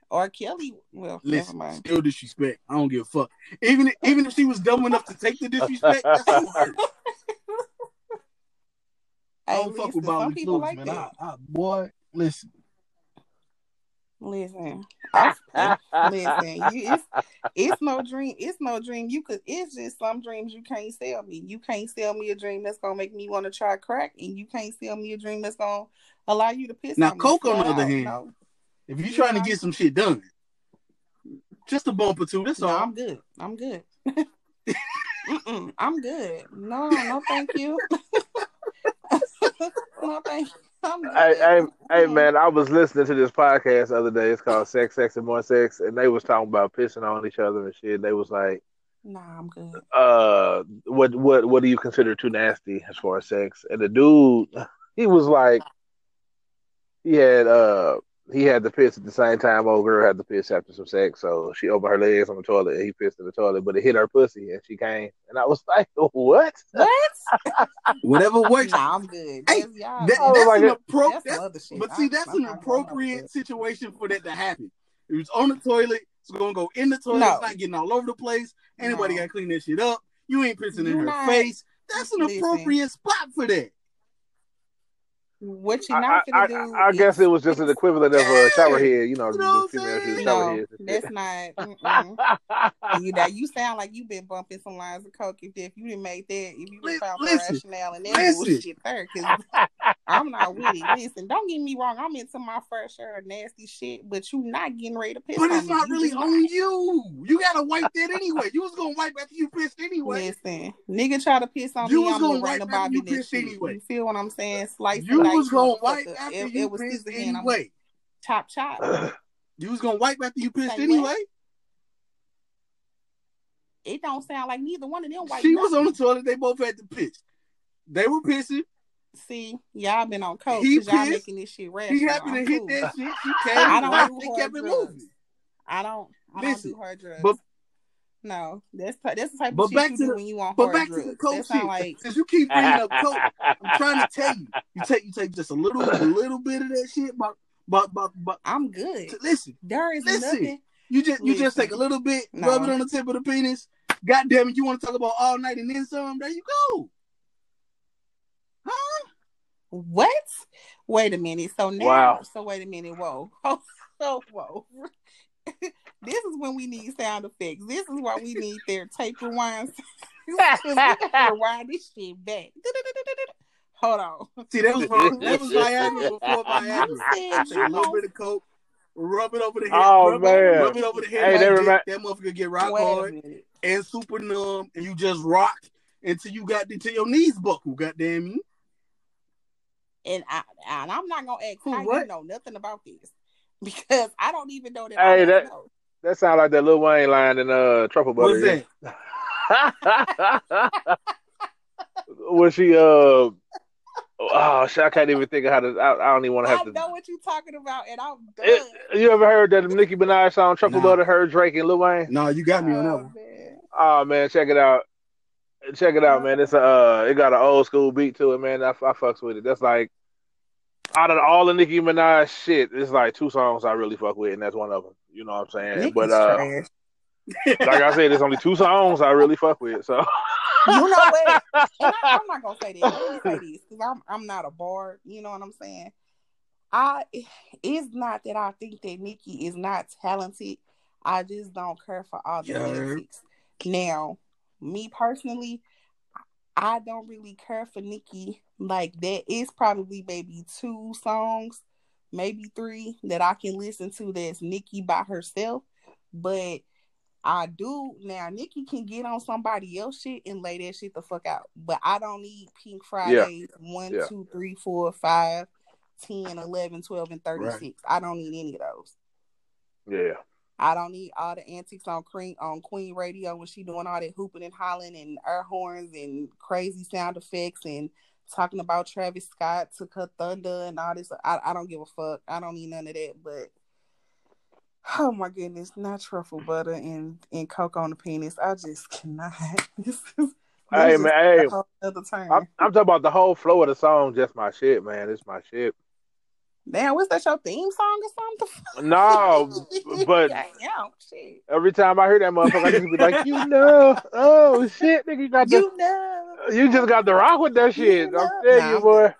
or Kelly. Well, never mind. still disrespect. I don't give a fuck. Even even if she was dumb enough to take the disrespect, that's still hurt. I don't fuck with some bodily like man. that. I, I, boy, listen. Listen, I, listen. You, it's it's no dream. It's no dream. You could. It's just some dreams you can't sell me. You can't sell me a dream that's gonna make me want to try crack, and you can't sell me a dream that's gonna allow you to piss. Now, on me coke, on the other hand, no, If you're trying to get some shit done, just a bump or two. That's no, all. I'm good. I'm good. I'm good. No, no, thank you. no, thank you. I'm. Hey, hey, hey, man! I was listening to this podcast the other day. It's called "Sex, Sex, and More Sex," and they was talking about pissing on each other and shit. They was like, Nah, I'm good. "Uh, what, what, what do you consider too nasty as far as sex?" And the dude, he was like, he had, uh, he had to piss at the same time. Old girl had to piss after some sex, so she opened her legs on the toilet and he pissed in the toilet, but it hit her pussy and she came. And I was like, "What?" What? Whatever works. Nah, I'm good. Hey, That's, y'all, That, Oh, that's my an God. appro- that's, that's some. But see, that's I'm an I'm not with appropriate that. situation for that to happen. If was on the toilet, it's gonna go in the toilet. No. It's not getting all over the place. Anybody No. gotta clean that shit up. You ain't pissing in You her not- face. That's an Listen. appropriate spot for that. What you not I, gonna do? I, I guess it was just an equivalent of a shower head, you know, You know female shower No, that's not. You, know, you sound like you've been bumping some lines of coke. If, if you didn't make that, if you found listen. the rationale and that bullshit there, because I'm not with it. Listen, don't get me wrong. I'm into my fair share of nasty shit, but you not getting ready to piss But it's me. not You really on you. You gotta wipe that anyway. You was gonna wipe after you pissed anyway. Listen, nigga try to piss on You me, was I'm gonna wipe after you pissed anyway. You feel what I'm saying? Slice You was gonna wipe after you it was pissed Caesar hand. I'm anyway. chop chop. You was gonna wipe after you pissed anyway. what? It don't sound like neither one of them. She was on the toilet. They both had to piss. They were pissing. See, y'all been on coke because y'all making this shit rational. He happened to hit cool. that shit. She came. I don't do hard kept it drugs. moving. I don't. I Listen, don't do hard drugs. but- no, that's that's the type But of shit back you to do the- when you on But back drugs. to the coke shit. like Since you keep bringing up coke, I'm trying to tell you. You take you take just a little a little bit of that shit, but but but but I'm good. listen. There is Listen. nothing. You just you just take a little bit, No. rub it on the tip of the penis. God damn it, you want to talk about all night and then some? There you go. Huh? What? Wait a minute. So now, Wow. so wait a minute. Whoa. Oh, so whoa. this is when we need sound effects. This is why we need their tape rewind. 'Cause we rewind this shit back. Hold on. See, that was that was Viagra before Viagra. You said you a little don't- bit of coke, rub it over the head. Oh, rub, man. rub it over the head. Hey, like that remind- that motherfucker get rock Wait hard and super numb, and you just rock until you got until your knees buckle. Goddamn you! And I and I'm not gonna ask Who, how what? you know nothing about this because I don't even know that. Hey, I that- know. That sound like that Lil Wayne line in uh Truffle What's Butter. that? when she uh oh shit, I can't even think of how to I, I don't even want to have to know what you're talking about, and I'm done. It- you ever heard that Nicki Minaj song Truffle Nah. Butter, her Drake and Lil Wayne? No, you got me on that Oh, one. man. Oh man, check it out. Check it out, man. It's a uh, it got an old school beat to it, man. I, I fucks with it. That's like out of all the Nicki Minaj shit, it's like two songs I really fuck with, and that's one of them. You know what I'm saying? Nicki's but uh, trash. like I said, there's only two songs I really fuck with. So You know what? And I, I'm not gonna say that. Say this because I'm I'm not a bard. You know what I'm saying? I it's not that I think that Nicki is not talented. I just don't care for all the Yeah. Now, me personally, I don't really care for Nicki like that. Is probably maybe two songs, maybe three that I can listen to that's Nicki by herself. But I do now. Nicki can get on somebody else shit and lay that shit the fuck out. But I don't need Pink Fridays one, Yeah. two, three, four, five, 10, 11, 12, and 36. I don't need any of those. yeah, I don't need all the antics on Queen on Queen Radio when she doing all that hooping and hollering and air horns and crazy sound effects and talking about Travis Scott took her thunder and all this. I, I don't give a fuck. I don't need none of that. But oh my goodness, not truffle butter and and coke on the penis. I just cannot. This is Hey, man, hey. I'm, I'm talking about the whole flow of the song. Just my shit, man. It's my shit. Damn, what's that your theme song or something? No, but Damn, shit. every time I hear that motherfucker, I just be like, you know, oh shit, nigga, you got the, You know. you just got the rock with that shit. You I'm telling Nah, you, boy.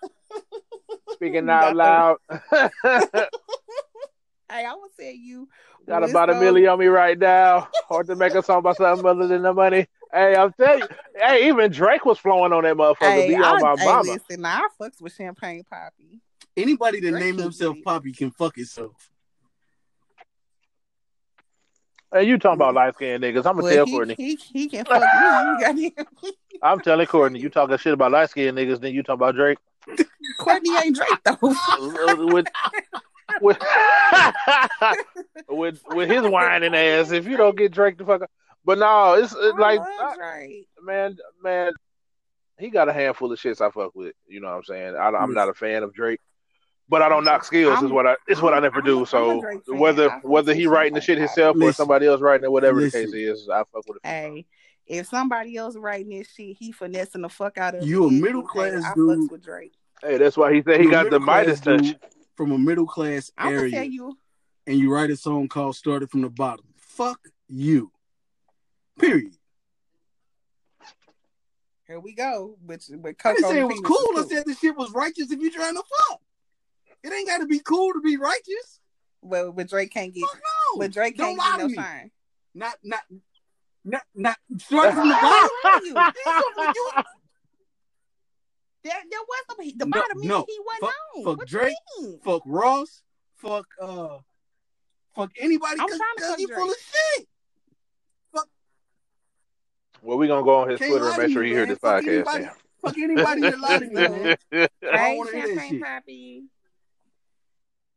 Speaking out loud, Hey, I will tell you. got about a million on me right now. Hard to make a song about something other than the money. Hey, I'm telling you, hey, even Drake was flowing on that motherfucker. Hey, be on I, my hey, mama. listen, now I fucks with Champagne Papi. Anybody that Drake named can himself. Papi can fuck himself. Hey, you talking about light skinned niggas? I'm gonna Well, tell he, Courtney. he he can fuck me. You. I'm telling Courtney, you talking shit about light skinned niggas, then you talking about Drake. Courtney ain't Drake though. with with with with his whining ass. If you don't get Drake the fuck up, but no, it's I it's like love Drake. man, man, he got a handful of shits I fuck with. You know what I'm saying? I, I'm not a fan of Drake, but I don't knock skills. is I'm- what I is what I never I'm do. a- I'm a so whether whether he writing the shit Champagne himself or somebody else writing it, whatever Listen. the case is, I fuck with it. Hey, if somebody else writing this shit, he finessing the fuck out of You a middle Hey, class I dude. fucks with Drake. Hey, that's why he said he You're got the Midas touch. from a middle class I'm area, tell you. and you write a song called "Started from the Bottom." Fuck you. Period. Here we go. But but I didn't say it was Penis cool. I is said this shit was righteous if you trying to fuck. It ain't got to be cool to be righteous. Well, but Drake can't get. Fuck no. But Drake Don't can't lie get no me. shine. Not, not, not, not. Started from the bottom. You- you- There, there was some the No, bottom no. he wasn't Fuck- on. fuck what Drake. You mean? fuck Ross. Fuck uh. Fuck anybody I'm because trying to fuck you Drake. full of shit. Fuck. Well, we gonna go on his Can't Twitter and make sure me, he heard man. this Fuck podcast. anybody. Fuck anybody that lie to me, man. man. I Hey, wanna hear that shit. Papi.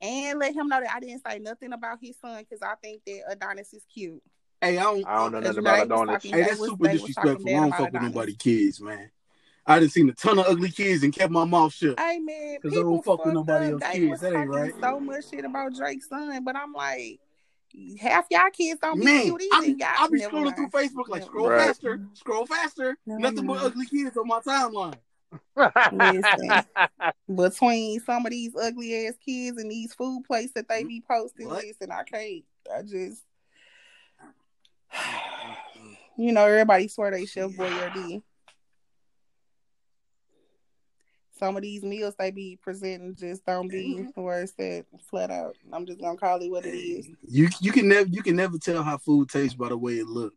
And let him know that I didn't say nothing about his son because I think that Adonis is cute. Hey, I don't. I don't know nothing about Adonis. Hey, that's was- super they was talking disrespectful. I don't fuck with Adonis. nobody kids, man. I done seen a ton of ugly kids and kept my mouth shut. Hey man, 'Cause I people don't fuck with nobody up. else They kids. That ain't right. so much shit about Drake's son, but I'm like, half y'all kids don't be Man, cute I either. be, I be never scrolling through. Facebook like scroll Right. faster, scroll faster. Never Nothing but ugly kids on my timeline. Listen. Between some of these ugly ass kids and these food places that they mm-hmm. be posting, What? listen, I can't. I just, you know, everybody swear they Chef Boyardee. Some of these meals they be presenting just don't be where it's at flat out. I'm just gonna call it what it is. You you can never you can never tell how food tastes by the way it looks.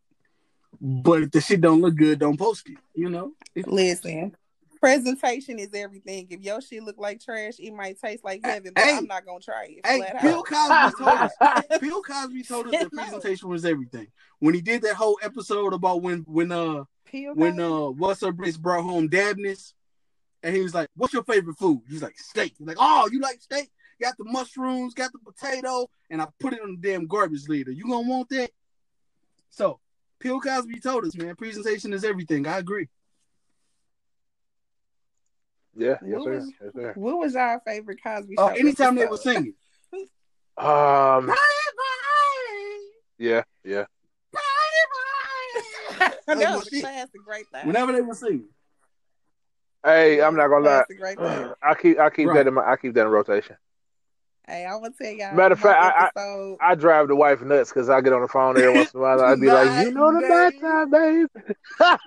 But if the shit don't look good, don't post it. You know. Listen, presentation is everything. If your shit look like trash, it might taste like heaven, but Hey. I'm not gonna try it. Hey, Bill. Cosby told us. Bill Cosby told us No. presentation was everything. When he did that whole episode about when when uh when uh what's her bitch brought home Dabnis, and he was like, "What's your favorite food?" He's like, "Steak." He's like, "Oh, you like steak? Got the mushrooms, got the potato, and I put it on the damn garbage leader. You gonna want that?" So, Bill Cosby told us, man, presentation is everything. I agree. Yeah, yes What sir, was- yes sir. What was your favorite Cosby Uh, anytime they were singing, Um, yeah, yeah. that was a classic right there. Whenever they were singing. Hey, I'm not gonna lie. Classic right there. I keep I keep Right. that in my I keep that in rotation. Hey, I'm gonna tell y'all. Matter of my fact, I- I- I drive the wife nuts because I get on the phone every once in a while. I'd be like, "You know the Night night time, babe,"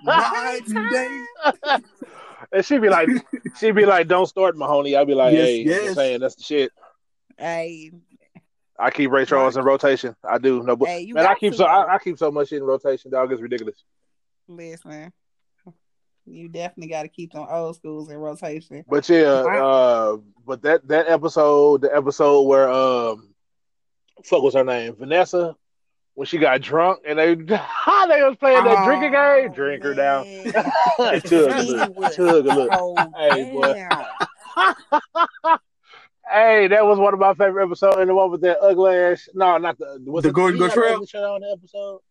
Night and day. And she'd be like, "She'd be like, don't start Mahoney." I'd be like, Yes, "Hey, I'm yes. saying that's the shit." hey, I keep Ray Charles in rotation. I do. No, but hey, man, I keep to, so. I, I keep so much shit in rotation, dog. It's ridiculous. Listen, you definitely got to keep them old schools in rotation. But yeah, uh, but that that episode, the episode where um, fuck was her name, Vanessa, when she got drunk and they they was playing that drinking game, drink her down, man. chug a look, was a look. so Hey, boy. hey, that was one of my favorite episodes, and the one with that ugly ass. No, not the was The it- Gordon he had Gartrell? ugly shit on the episode.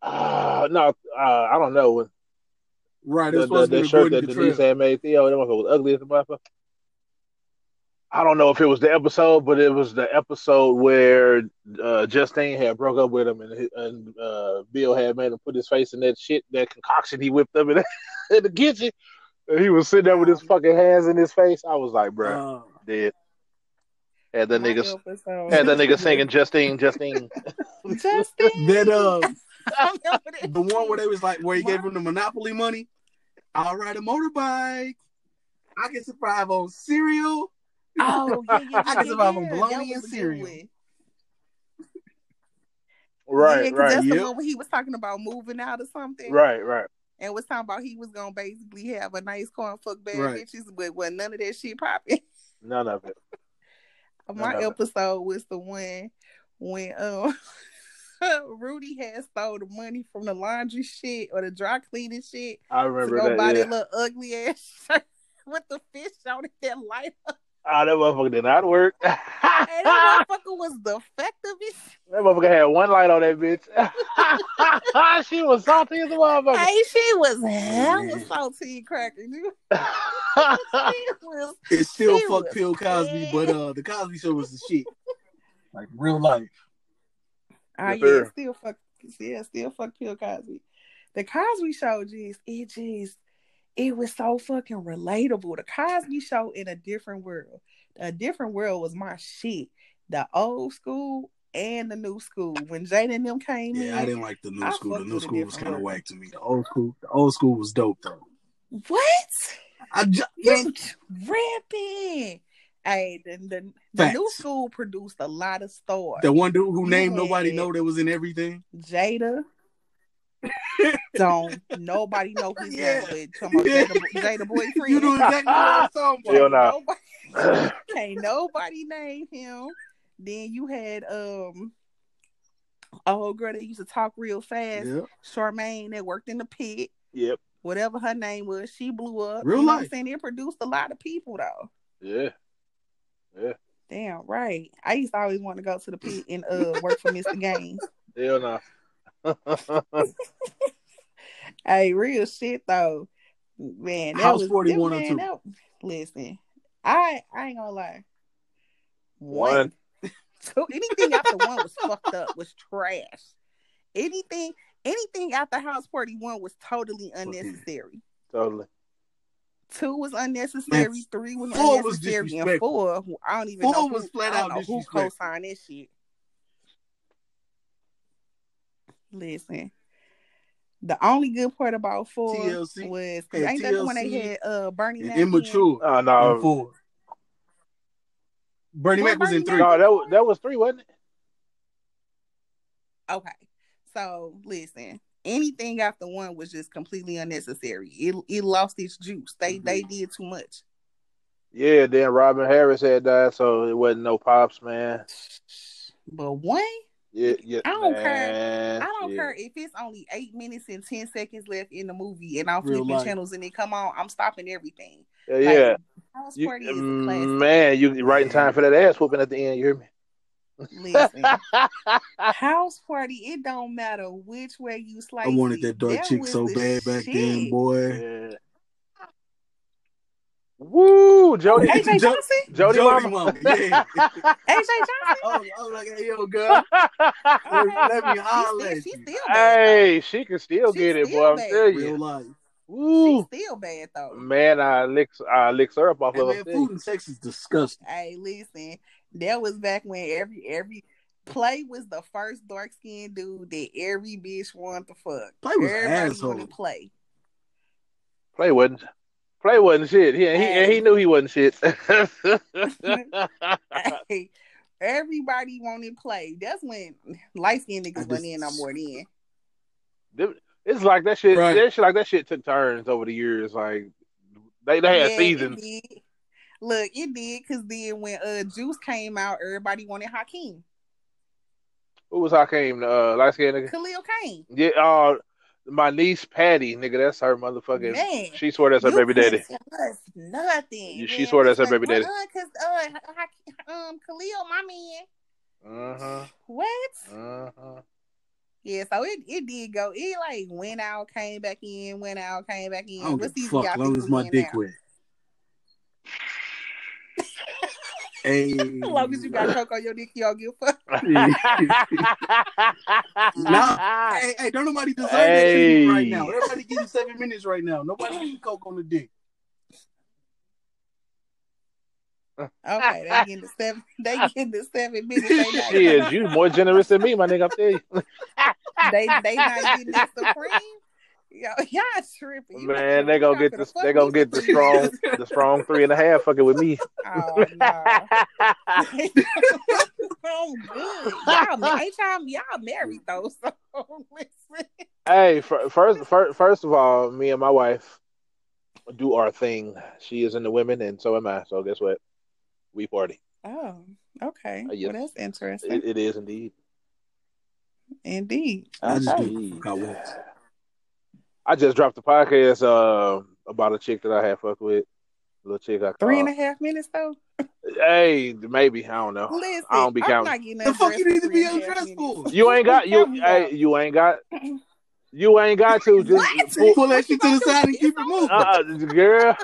Uh, no, uh, I don't know. Right, it the, was the, the shirt that Denise had made Theo. That motherfucker was ugly as a motherfucker. I don't know if it was the episode, but it was the episode where uh, Justine had broke up with him, and and uh, Bill had made him put his face in that shit, that concoction he whipped up in, in the kitchen. And he was sitting there with his fucking hands in his face. I was like, bro, Uh, dead. Had that My nigga, episode. had that nigga singing Justine, Justine. Justin. that uh, I remember that the one where they was like, where he gave him the Monopoly money. I'll ride a motorbike. I can survive on cereal. Oh yeah, yeah, I yeah, can survive on yeah. bologna and was cereal. Right, yeah, 'cause right, That's Yep. the one where he was talking about moving out or something, right, right. and was talking about he was gonna basically have a nice corn fuck bad Right. bitches, but when none of that shit popping. None of it. My None of it. episode was the one when um Rudy had stole the money from the laundry shit or the dry cleaning shit I remember to remember go that. buy Yeah. that little ugly ass shirt with the fish on it that light up. Oh, that motherfucker did not work. And that motherfucker was defective. as That motherfucker had one light on that bitch. she was salty as a motherfucker. Hey, she was hella salty and cracking. She was It still She fuck was Bill Cosby, bad. but uh, the Cosby Show was the shit. Like real life. Ah, Yes, yeah, sir. still fuck, yeah, still fuck Bill Cosby. The Cosby Show just, it just, it was so fucking relatable. The Cosby Show in a different world. A different world was my shit. The old school and the new school. When Jada and them came Yeah, I didn't like the new I school. The new school was kind of whack to me. The old school, the old school was dope though. what? I just You ripping. Hey, the, the, the new school produced a lot of stars. the one dude who named nobody know that was in everything. Jada. Don't nobody know his Yeah. name, but talking about Yeah. Jada, Jada boyfriend. You know exactly what I'm talking Hell about. nah. Nobody, can't nobody name him. Then you had um a whole girl that used to talk real fast, Yeah. Charmaine that worked in the pit, yep. whatever her name was, she blew up. Real you know what I'm life. saying? It produced a lot of people though. Yeah. Yeah. Damn right. I used to always want to go to the pit and uh work for Mr. Gaines. Hell no. Hey, real shit though, man. That House was 41 that, or oh two? that- listen, I I ain't gonna lie. One. So anything after one was fucked up, was trash. Anything, anything after House Party One was totally unnecessary. Totally. Two was unnecessary. Man, three was four was unnecessary, and four, I don't even Four know was who, flat I out know who co-signed this shit. Listen, the only good part about four TLC. was 'cause Had ain't that the one they TLC had uh Bernie And Mac in? immature. Oh in no. four. Bernie Well, Mac was in Bernie three. No, that was, that was three, wasn't it? Okay, so listen, anything after one was just completely unnecessary. It it lost its juice. They Mm-hmm. they did too much. Yeah, then Robin Harris had died, so it wasn't no pops, man. But one, Yeah, yeah. I don't care. I don't yeah. care if it's only eight minutes and ten seconds left in the movie, and I'm Real flipping life. channels and it come on. I'm stopping everything. Yeah, Like, yeah. House You- Party is a mm, man, you right in time for that ass whooping at the end. You hear me? Listen, House Party. It don't matter which way you slice. I wanted that dark chick so the bad back then, boy. Yeah. Woo! Jody? AJ Jo- Johnson? Jody, Jody Mama. Mama, yeah. AJ Johnson? I was, I was like, hey, yo, girl, let me, let holler She, at she you. still bad. hey, she can still She get it, still boy. I'm bad. telling Real you. life. though. Woo. She still bad though. Man, I licks, I licks her up off Hey, of man, her food in Texas is disgusting. Hey, listen, that was back when every every play was the first dark skinned dude that every bitch wanted to fuck. Play was Everybody asshole. wanted to play. Play wasn't. Play wasn't shit. He, he, and he knew he wasn't shit. Hey, everybody wanted to play. That's when light skinned I niggas went in no more then. it's like that shit. Right. That shit, like that shit took turns over the years. Like they, they had Yeah, seasons. It. Look, it did because then when uh Juice came out, everybody wanted Hakeem. Who was Hakeem? Uh, light skinned nigga. Khalil Kain. Yeah. Uh, my niece Patty, nigga. That's her motherfucking. Man. She swore that's her baby daddy. couldn't nothing. She man. swore that's her It's baby daddy. Uh, Cause uh, Hakeem- um, Khalil, my man. Uh huh. What? Uh huh. Yeah, so it, it did go. It like went out, came back in, went out, came back in. I don't What give a fuck. y'all Long as my dick now? wet. Hey. As long as you got coke on your dick, y'all give a fuck. Nah. Hey, hey, don't nobody deserve that treatment right now. Everybody getting seven minutes right now. Nobody getting coke on the dick. Okay, they getting the seven. They getting the seven minutes. They not, Shit, you more generous than me, my nigga. I tell you. they they not getting the supreme. Yo, y'all tripping. You Man, know, they gonna y'all get finna the they gonna get the strong the strong three and a half fucking with me. Oh no. I'm good. Y'all, ma- ain't y'all, y'all married though, so listen. hey, first, first first of all, me and my wife do our thing. She is into women, and so am I. So guess what? We party. Oh, okay. Uh, yes. Well, that's interesting. It, it is indeed. Indeed. I just Okay. do what the fuck I just dropped the podcast uh, about a chick that I had fucked with. Little chick I Three and called. a half minutes though. Hey, maybe I don't know. Listen, I don't be I'm counting. not The fuck you need to be and a half undressed for? You ain't got you. Hey, you ain't got. You ain't got to just What? pull, Pull that shit to the side and keep it moving. uh, girl.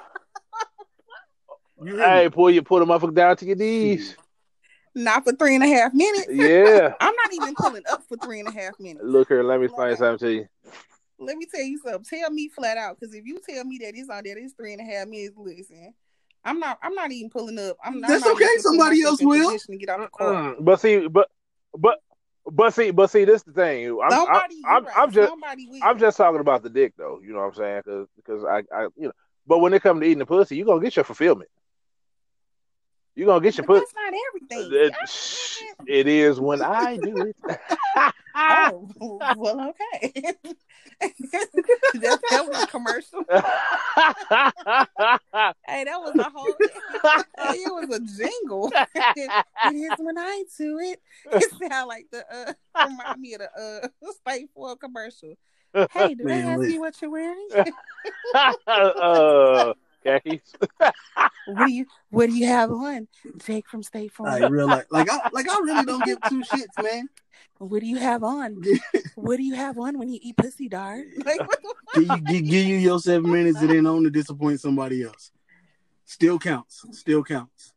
You hear Hey, me? pull you pull the motherfucker down to your knees. Not for three and a half minutes. Yeah. I'm not even pulling up for three and a half minutes. Look here, let me explain something to you. Let me tell you something. Tell me flat out, because if you tell me that it's on there, it's three and a half minutes. Listen, I'm not. I'm not even pulling up. I'm not. That's I'm not okay, somebody else will. To get out the car. Mm, But see, but but but see, but see, this the thing. I'm I'm, Somebody, I'm, you I'm just Somebody. I'm just talking about the dick though. You know what I'm saying? Because because I I you know. But when it comes to eating the pussy, you are gonna get your fulfillment. You are gonna get your But pussy. that's not everything. It, it is when I do it. Oh, well, okay. that, that was a commercial. Hey, that was a whole. it was a jingle. it is when I do it. It sound like the uh, remind me of the uh State Farm commercial. Hey, Man, I ask you what you're wearing? uh, khakis. what do you What do you have on? Jake from State Farm. Like real life. Like I like I really don't give two shits, man. What do you have on? What do you have on when you eat pussy, dart? Like, what the give you give, give you your seven minutes and then on to disappoint somebody else. Still counts. Still counts.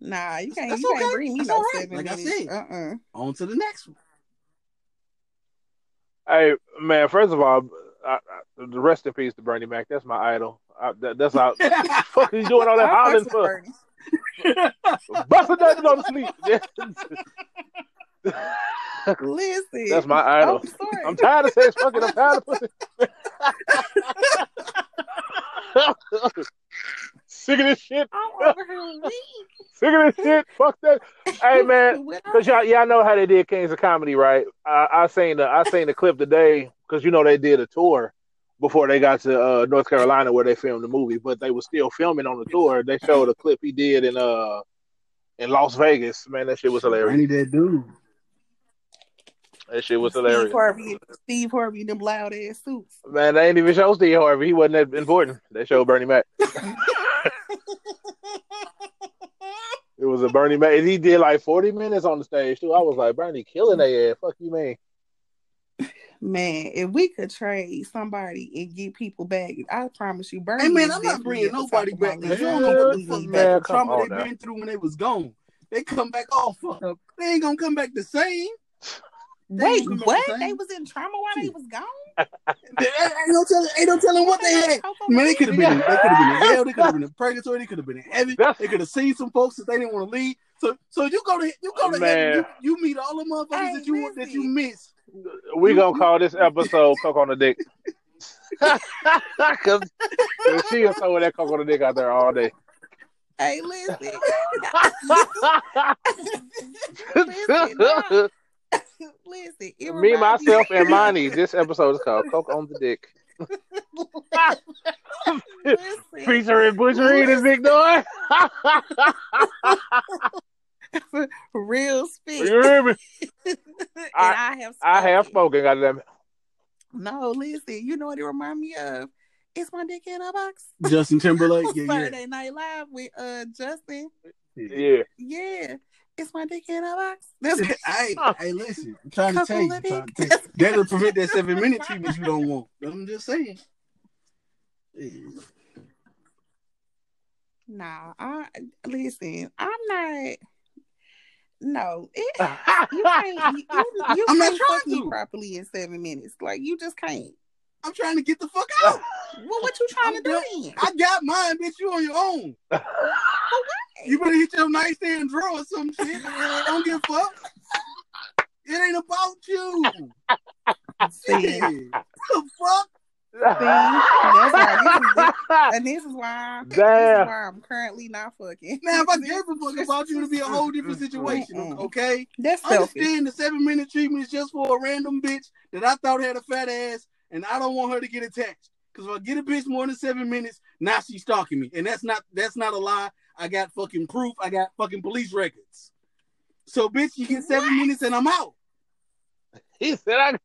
Nah, you can't. That's you can't okay. bring me That's no all right. seven Like I said. uh-uh. On to the next one. Hey man, first of all, I, I, the rest in peace to Bernie Mac. That's my idol. I, that, that's how. fuck is you doing all that I hollering fucks with for? Bernie. Busting nothing on to sleep. Listen, That's my idol. I'm sorry. I'm tired of sex fucking. I'm tired of pussy. Sick of this shit. I'm over here weak. Sick of this shit. Fuck that. Hey man, When Cause y'all, y'all know how they did Kings of Comedy, right? I, I seen the I seen the clip today because you know they did a tour before they got to uh, North Carolina where they filmed the movie, but they were still filming on the tour. They showed a clip he did in uh in Las Vegas. Man, that shit was hilarious. Bernie that dude. That shit was Steve hilarious. Harvey, Steve Harvey, them loud ass suits. Man, they ain't even show Steve Harvey. He wasn't that important. They showed Bernie Mac. It was a Bernie Mac. He did like forty minutes on the stage too. I was like, Bernie killing their ass. Fuck you, man. Man, if we could trade somebody and get people back, I promise you, Bernie. Hey man, I'm not bringing nobody top of my back. 'cause list. You don't know what the Completely fuck Man, back the come trauma they now. been through when they was gone. They come back all fucked up. They ain't gonna come back the same. They Wait, ain't gonna come back what? the same. They was in trauma while they was gone? They- Ain't no telling, ain't no telling what they had. Man, they could have been, in, they could have been in hell. They could have been in purgatory. They could have been in heaven. They could have seen some folks that they didn't want to leave. So, so you go to, you go to Man. heaven. You, you meet all the motherfuckers Hey, that you want, that you miss. We gonna call this episode "Coke on the Dick" because she is throwing that coke on the dick out there all day. Hey, listen. listen, nah. listen. Me, myself, and Moni. This episode is called "Coke on the Dick." Listen. Preacher and big boy. Real spit. you hear me? and I- I, have I have spoken. spoken. Goddamn it. No, listen. You know what it remind me of? It's my dick in a box. Justin Timberlake. Yeah, yeah. Night Live with uh Justin. Yeah. Yeah, it's my dick in a box. That's hey, hey, listen. I'm trying to Couple tell you. trying to dicks. tell you. That'll prevent that seven minute treatment you don't want. I'm just saying. Yeah. nah. I listen. I'm not. No, it, you can't. You, you, you I'm not can't fuck trying me properly in seven minutes. Like you just can't. I'm trying to get the fuck out. What what you trying I'm to do then? I got mine, bitch. You on your own. You better hit your nightstand drawer or some shit. Don't give a fuck. It ain't about you. See, the fuck? That's why and this is why. This is why I'm currently not fucking. Now, if I gave a fuck about you, to be a whole different situation, okay? That's selfish. Understand the seven minute treatment is just for a random bitch that I thought had a fat ass, and I don't want her to get attached. Because if I get a bitch more than seven minutes, now she's stalking me, and that's not that's not a lie. I got fucking proof. I got fucking police records. So, bitch, you get seven minutes and I'm out. He said I.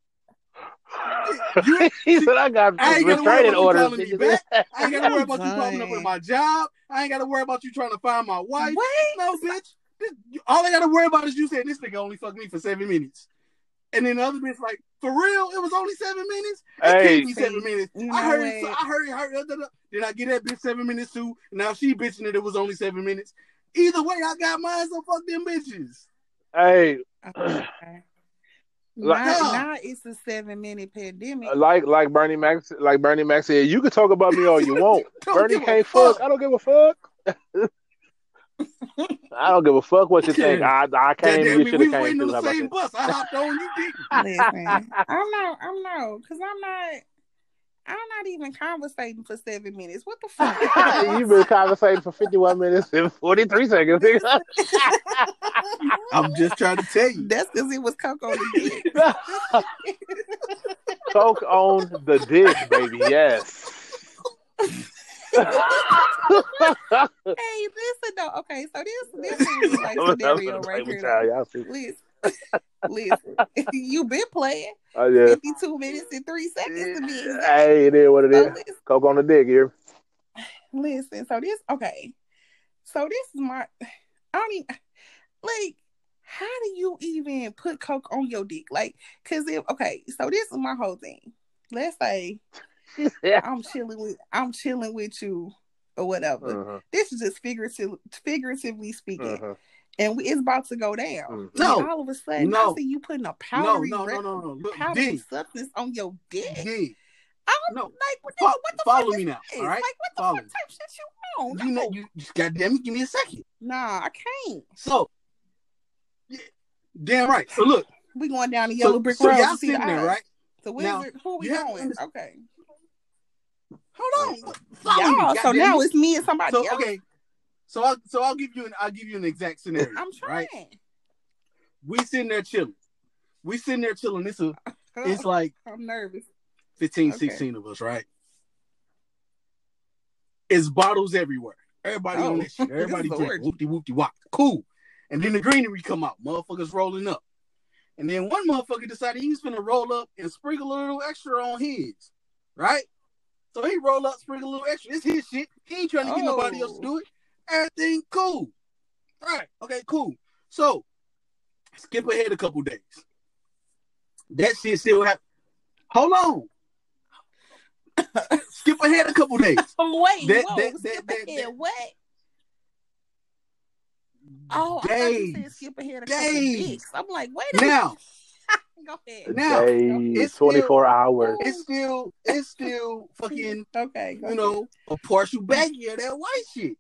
You- he said I got I ain't worry restraining about you orders. calling me nigga. I ain't gotta worry about you popping up Dang. at my job. I ain't gotta worry about you trying to find my wife. Wait, No, bitch. This, all I gotta worry about is you saying this nigga only fucked me for seven minutes. And then the other bitch like, for real, it was only seven minutes? It Hey. can't be seven minutes. You I heard it, what? I heard it, heard da, da, da. Then I get that bitch seven minutes too. Now she bitching that it was only seven minutes. Either way, I got mine, so fuck them bitches. Hey, Okay. Like- now, now it's a seven minute pandemic. like like Bernie Mac, like Bernie Mac said, you can talk about me all you want. Bernie can't fuck. fuck. I don't give a fuck. I don't give a fuck what you think. I I God came. damn You should we have came waiting on the same bus. I hopped on, you didn't. Listen, I'm not. I'm no, because I'm not. I'm not even conversating for seven minutes. What the fuck? You've been conversating for 51 minutes and 43 seconds. I'm just trying to tell you. That's because it was Coco the dick. Coke on the dick, baby. Yes. Hey, listen though. Okay, so this this is like scenario right here. though. Listen, listen. you been playing Oh, yeah. 52 minutes and three seconds to be exact. Hey, it is what it So is. listen, Coke on the dick here. listen. So this okay. So this is my. I don't even like. How do you even put coke on your dick? Like, cause if okay, so this is my whole thing. Let's say Yeah. I'm chilling with I'm chilling with you or whatever. Uh-huh, This is just figurative, figuratively speaking, uh-huh, and we, it's about to go down. mhm. No. And all of a sudden, No. I see you putting a No, powdery, no, no, re- no, no. Look, powdery D, substance on your dick. D, I'm no. like, what, Fo- what the follow fuck me now, this? all right? Like, what the Follow fuck me. type shit you on? You know, No. you just goddamn it, give me a second. Nah, I can't. So, yeah, damn right. So look, We going down the so, yellow brick so road y'all see the sitting there, eyes. right? So where's Now, it? Who are we you have to going? Okay. Hold on, follow. Y'all, so now it. it's me and somebody so else. okay. So I'll so I'll give you an I'll give you an exact scenario. I'm right? trying. We sitting there chilling. We sitting there chilling. It's a it's like I'm nervous. 15, Okay. 16 of us, right? It's bottles everywhere. Everybody Oh, on that shit. Everybody this drink. orgy. Whoopty whoopty wop. Cool. And then the greenery come out. Motherfuckers rolling up. And then one motherfucker decided he was gonna roll up and sprinkle a little extra on his. Right? So he roll up, sprinkle a little extra. It's his shit. He ain't trying to get nobody else to Oh. do it. Everything cool. Right. Okay, cool. So skip ahead a couple days. That shit still happen. Hold on. Skip ahead a couple days. Wait, That- whoa, that- skip that- ahead. that- what? Oh, I thought you said skip ahead a couple Days. weeks. I'm like, wait a minute. Go ahead. Now, Days, it's still- 24 hours. it's still it's still fucking Okay, go you know, a partial baggie of that white shit.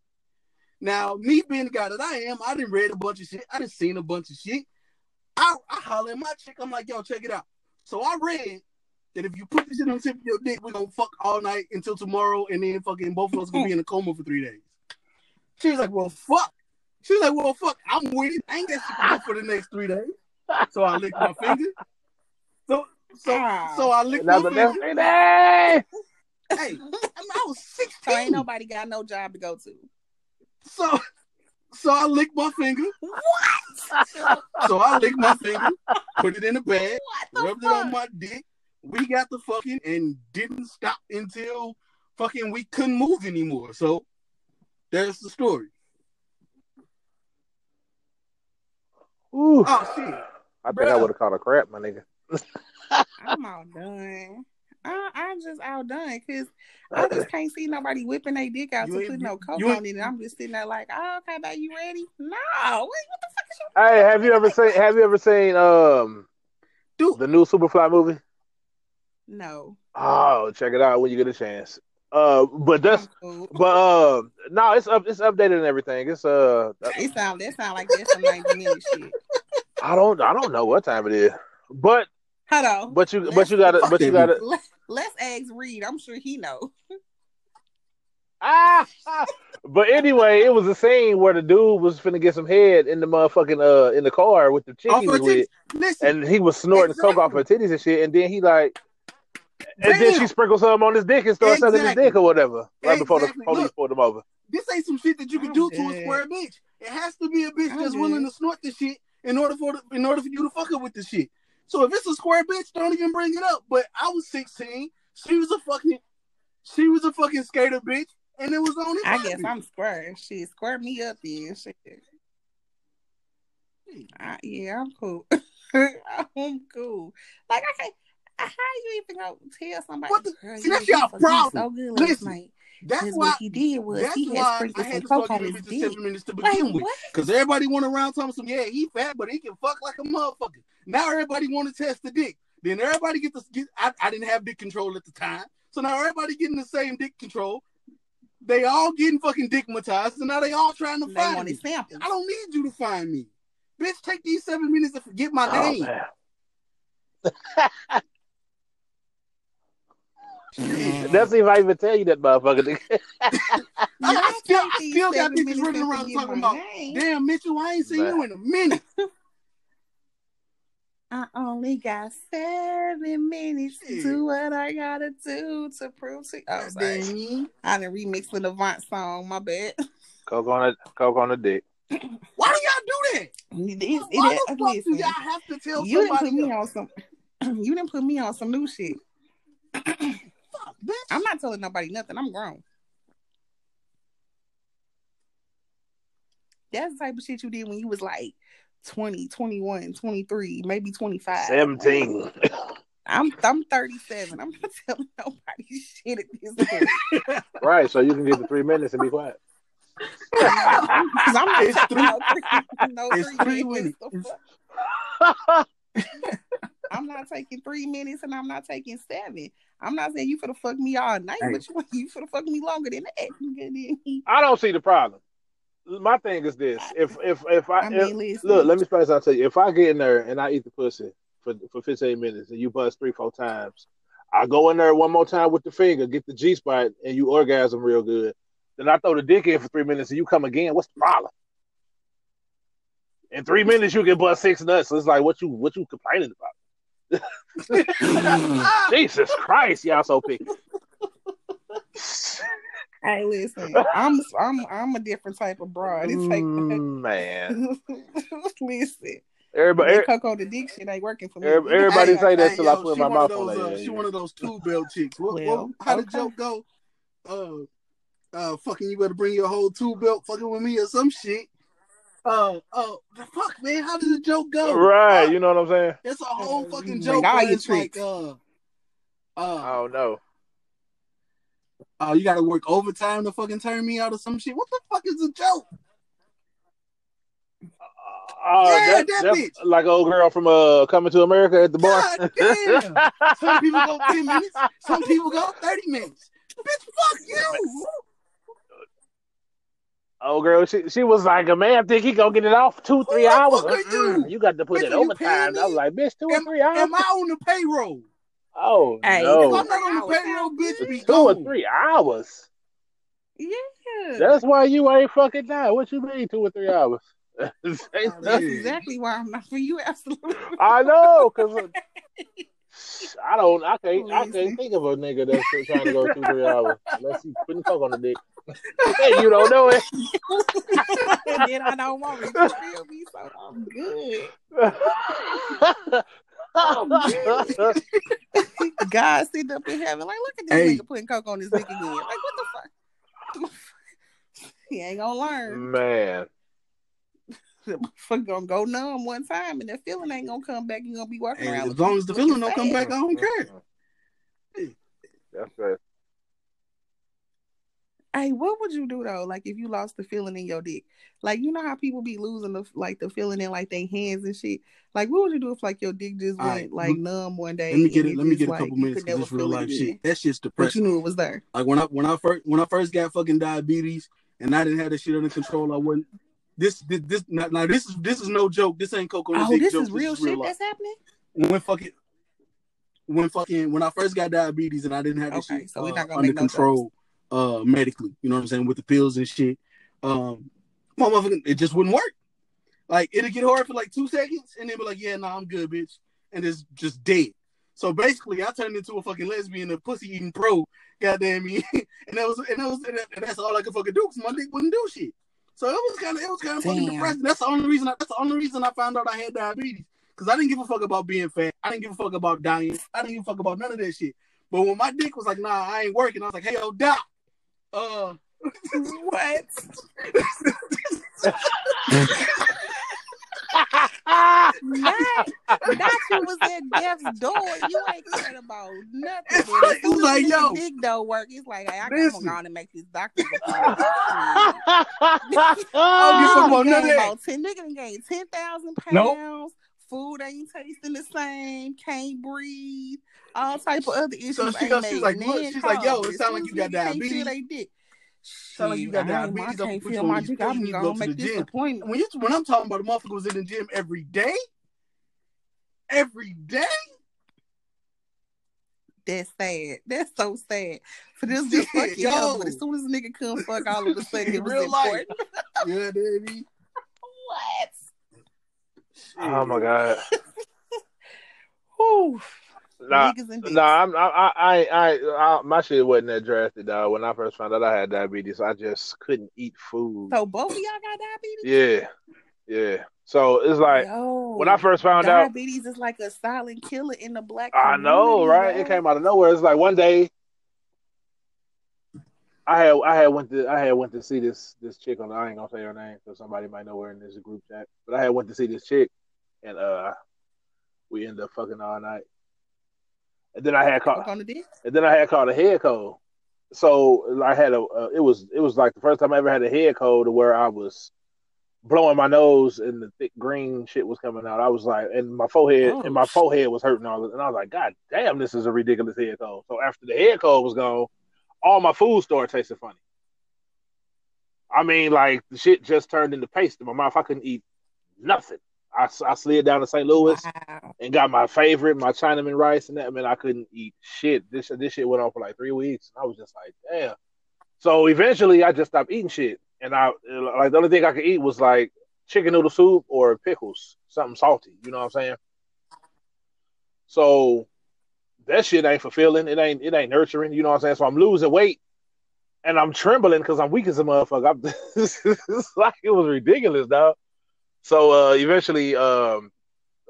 Now, me being the guy that I am, I didn't read a bunch of shit. I didn't seen a bunch of shit. I, I holler at my chick. I'm like, yo, check it out. So I read that if you put this shit on the tip of your dick, we're gonna fuck all night until tomorrow, and then fucking both of us gonna be in a coma for three days. She was like, well, fuck. She was like, well, fuck. I'm with it. I ain't got shit to do for the next three days. So I licked my finger. So so so I licked my Another finger. next day. Hey, I, mean, I was So 16. ain't nobody got no job to go to. So, so I licked my finger. What? So I licked my finger, put it in the bag, What the rubbed it on my dick. We got the fucking and didn't stop until fucking we couldn't move anymore. So there's the story. Ooh. Oh shit. I think I would have caught a crap, my nigga. I'm all done. I, I'm just outdone because I just can't see nobody whipping their dick out You to put no coke on it. And I'm just sitting there like, oh, okay, now you ready? No. What, what the fuck is Hey, have you ever seen have you ever seen um Dude, the new Superfly movie? No. Oh, check it out when you get a chance. Uh but that's cool. but uh no, it's up it's updated and everything. It's uh It sound, that sound like that's some 90 minute shit. I don't I don't know what time it is. But Hello. but you but you gotta but you gotta let's ask Reed. I'm sure he know. ah, but anyway, it was a scene where the dude was finna get some head in the motherfucking uh in the car with the chick he was with. titties. Listen, and he was snorting coke off her titties and shit, and then he like, and then she sprinkled some on his dick and started sucking his dick or whatever, right before the Exactly. police Look. pulled him over. this ain't some shit that you can I'm do to a square bitch. It has to be a bitch I'm that's dead. willing to snort the shit in order for the, in order for you to fuck her with the shit. So if it's a square bitch, don't even bring it up. But I was 16. She was a fucking she was a fucking skater bitch, and it was only I guess. I'm square. She squared me up then. Shit. I, yeah, I'm cool. I'm cool. Like I can't. How you even go tell somebody? What the- Girl, see, that's your problem. So good Listen, night. That's why what he did was that's he had why I sprinkled had some to coke fuck on his bitch dick. seven minutes to Like begin with. Because everybody went around telling some, yeah, he fat, but he can fuck like a motherfucker. Now everybody want to test the dick. Then everybody get the get. I, I didn't have dick control at the time, so now everybody getting the same dick control. They all getting fucking dickmatized, and now they all trying to They find me. samples. I don't need you to find me, bitch. Take these seven minutes to forget my Oh name. man, Shit. that's if I even tell you that motherfucker. nigga. I, I still, I still got seven bitches running around forget talking about, name. damn, Mitchell, I ain't seen Man. you in a minute. I only got seven minutes to do what I gotta do to prove to. Oh, sorry. Damn. I done remixed the Avant song. My bad. coke on a coke on the dick. Why do y'all do that? It, it, Why it, the fuck do y'all have to tell you didn't put me else? on some. You didn't put me on some new shit. Fuck, bitch. I'm not telling nobody nothing. I'm grown. That's the type of shit you did when you was like 20, 21, 23, maybe 25. Seventeen. I'm I'm 37. I'm not telling nobody shit at this point. right, so you can give the three minutes and be quiet. Because I'm not It's taking no three- three, no it's three three minutes. minutes. I'm not taking three minutes and I'm not taking seven. I'm not saying you for the fuck me all night, Hey. but you you for the fuck me longer than that. I don't see the problem. My thing is this: if if if I, I mean, listen. look, let me explain something to you. If I get in there and I eat the pussy for for fifteen minutes and you bust three four times, I go in there one more time with the finger, get the G spot, and you orgasm real good. Then I throw the dick in for three minutes and you come again. What's the problem? In three minutes you can bust six nuts. So it's like what you what you complaining about? Jesus Christ, y'all so picky. Hey, listen, I'm I'm I'm a different type of broad. It's like Mm, man, listen, everybody, that Coco the dick shit ain't working for me. Every- everybody Hey, say that hey, till I yo, put my mouth of on those, that, uh, yeah, She one of those two belt chicks. What, Well, what, how the okay. joke go? Uh, uh, fucking, you better bring your whole two belt fucking with me or some shit. Uh, uh, fuck, man, how does the joke go? Right, Uh, you know what I'm saying? it's a whole fucking joke. all where your it's like, tricks. uh, Uh, don't know. oh, you got to work overtime to fucking turn me out of some shit. What the fuck is a joke? Oh, Yeah, that, that that's bitch. like old girl from uh Coming to America at the bar. God damn. Some people go ten minutes. Some people go thirty minutes. Bitch, fuck you. Oh, girl, she she was like, a man think he gonna get it off two, three the hours. fuck are you? you got to put Bitch, it are you overtime. I was like, bitch, two or three hours. am I on the payroll? oh Hey, If no, I'm not on the payroll, sound bitch, good. be two or three hours. Yeah. That's why you ain't fucking down. What you mean, two or three hours? That's exactly why I'm not for you. Absolutely. I know, cause I don't, I can't, I can't think of a nigga that's trying to go two, three hours unless he's putting coke on the dick. Hey, you don't know it. and then I don't want it. You feel me? So I'm good. I'm good. God sitting up in heaven, like, look at this Hey. nigga putting coke on his dick again. Like, what the fuck? he ain't gonna learn. Man, Fuck gonna go numb one time, and that feeling ain't gonna come back. You gonna be walking Hey, around. as long as the feeling don't come back, I don't care. That's right. Hey, what would you do though? Like if you lost the feeling in your dick, like you know how people be losing the like the feeling in like their hands and shit. Like what would you do if like your dick just went right, like let- numb one day? Let me get and it. Let me get a couple you minutes could because never it's real life again, shit. That shit's But you knew it was there. Like when I when I first when I first got fucking diabetes and I didn't have that shit under control, I wasn't. This this this now, now this is this is no joke. This ain't coke on Oh, this joke. is real this is real shit life. that's happening. When fucking when fucking when I first got diabetes and I didn't have this Okay, shit so we're uh, not gonna under make no control uh medically, you know what I'm saying, with the pills and shit. Um my motherfucking it just wouldn't work. Like it'd get hard for like two seconds and then be like, yeah, nah, I'm good, bitch. And it's just dead. So basically I turned into a fucking lesbian, a pussy eating pro, goddamn me. and that was and that was and that's all I could fucking do because my dick wouldn't do shit. So it was kind of it was kind of fucking Damn. depressing. That's the only reason I, that's the only reason I found out I had diabetes. Cause I didn't give a fuck about being fat. I didn't give a fuck about dying. I didn't give a fuck about none of that shit. But when my dick was like, nah, I ain't working, I was like, hey yo, doc, uh what? Not, not you was at death's door. You ain't caring about nothing. It's But like- soon it's as like, yo. dick don't work, it's like, hey, I gotta go on and make this doctor. I don't give a fuck about none of that. about ten nigga gained ten thousand Nope. pounds. Food ain't tasting the same. Can't breathe. All type of other issues. So she goes- she's like, look, she's like, yo, it As sound soon like you got diabetes. they dick. Sound like you got Shit, I ain't- diabetes. I I'm can't put feel on my these dick. I'm you need to go gonna make the this appointment. When you when I'm talking about a motherfucker was in the gym every day, every day. That's sad. That's so sad. For this just fuck you Yo. up, but as soon as a nigga come fuck, all of a sudden it was Real life. important. Yeah, baby. what? oh my god. Whew. Nah, nah, I'm, I, I, I, I, my shit wasn't that drastic, dog. When I first found out I had diabetes, I just couldn't eat food. So both of y'all got diabetes? Yeah, yeah. So it's like Yo, when I first found out, diabetes is like a silent killer in the black I know, right? yo. It came out of nowhere. It's like one day, I had, I had went to, I had went to see this, this chick on. I ain't gonna say her name because somebody might know her in this group chat. But I had went to see this chick, and uh, we ended up fucking all night. And then I had called, Fuck on the dick? and then I had caught a head cold. So I had a, uh, it was, it was like the first time I ever had a head cold to where I was blowing my nose and the thick green shit was coming out. I was like, and my forehead, Oh, and my forehead was hurting all, and I was like, God damn, this is a ridiculous head cold. So after the head cold was gone, all my food started tasting funny. I mean, like the shit just turned into paste in my mouth. I couldn't eat nothing. I, I slid down to St. Louis Wow. and got my favorite, my Chinaman rice, and that. Man, I couldn't eat shit. This this shit went on for like three weeks. I was just like, damn. So eventually, I just stopped eating shit, and I like the only thing I could eat was like chicken noodle soup or pickles, something salty. You know what I'm saying? So that shit ain't fulfilling. It ain't it ain't nurturing. You know what I'm saying? So I'm losing weight, and I'm trembling because I'm weak as a motherfucker. I'm, like it was ridiculous, dog. So uh, eventually, um,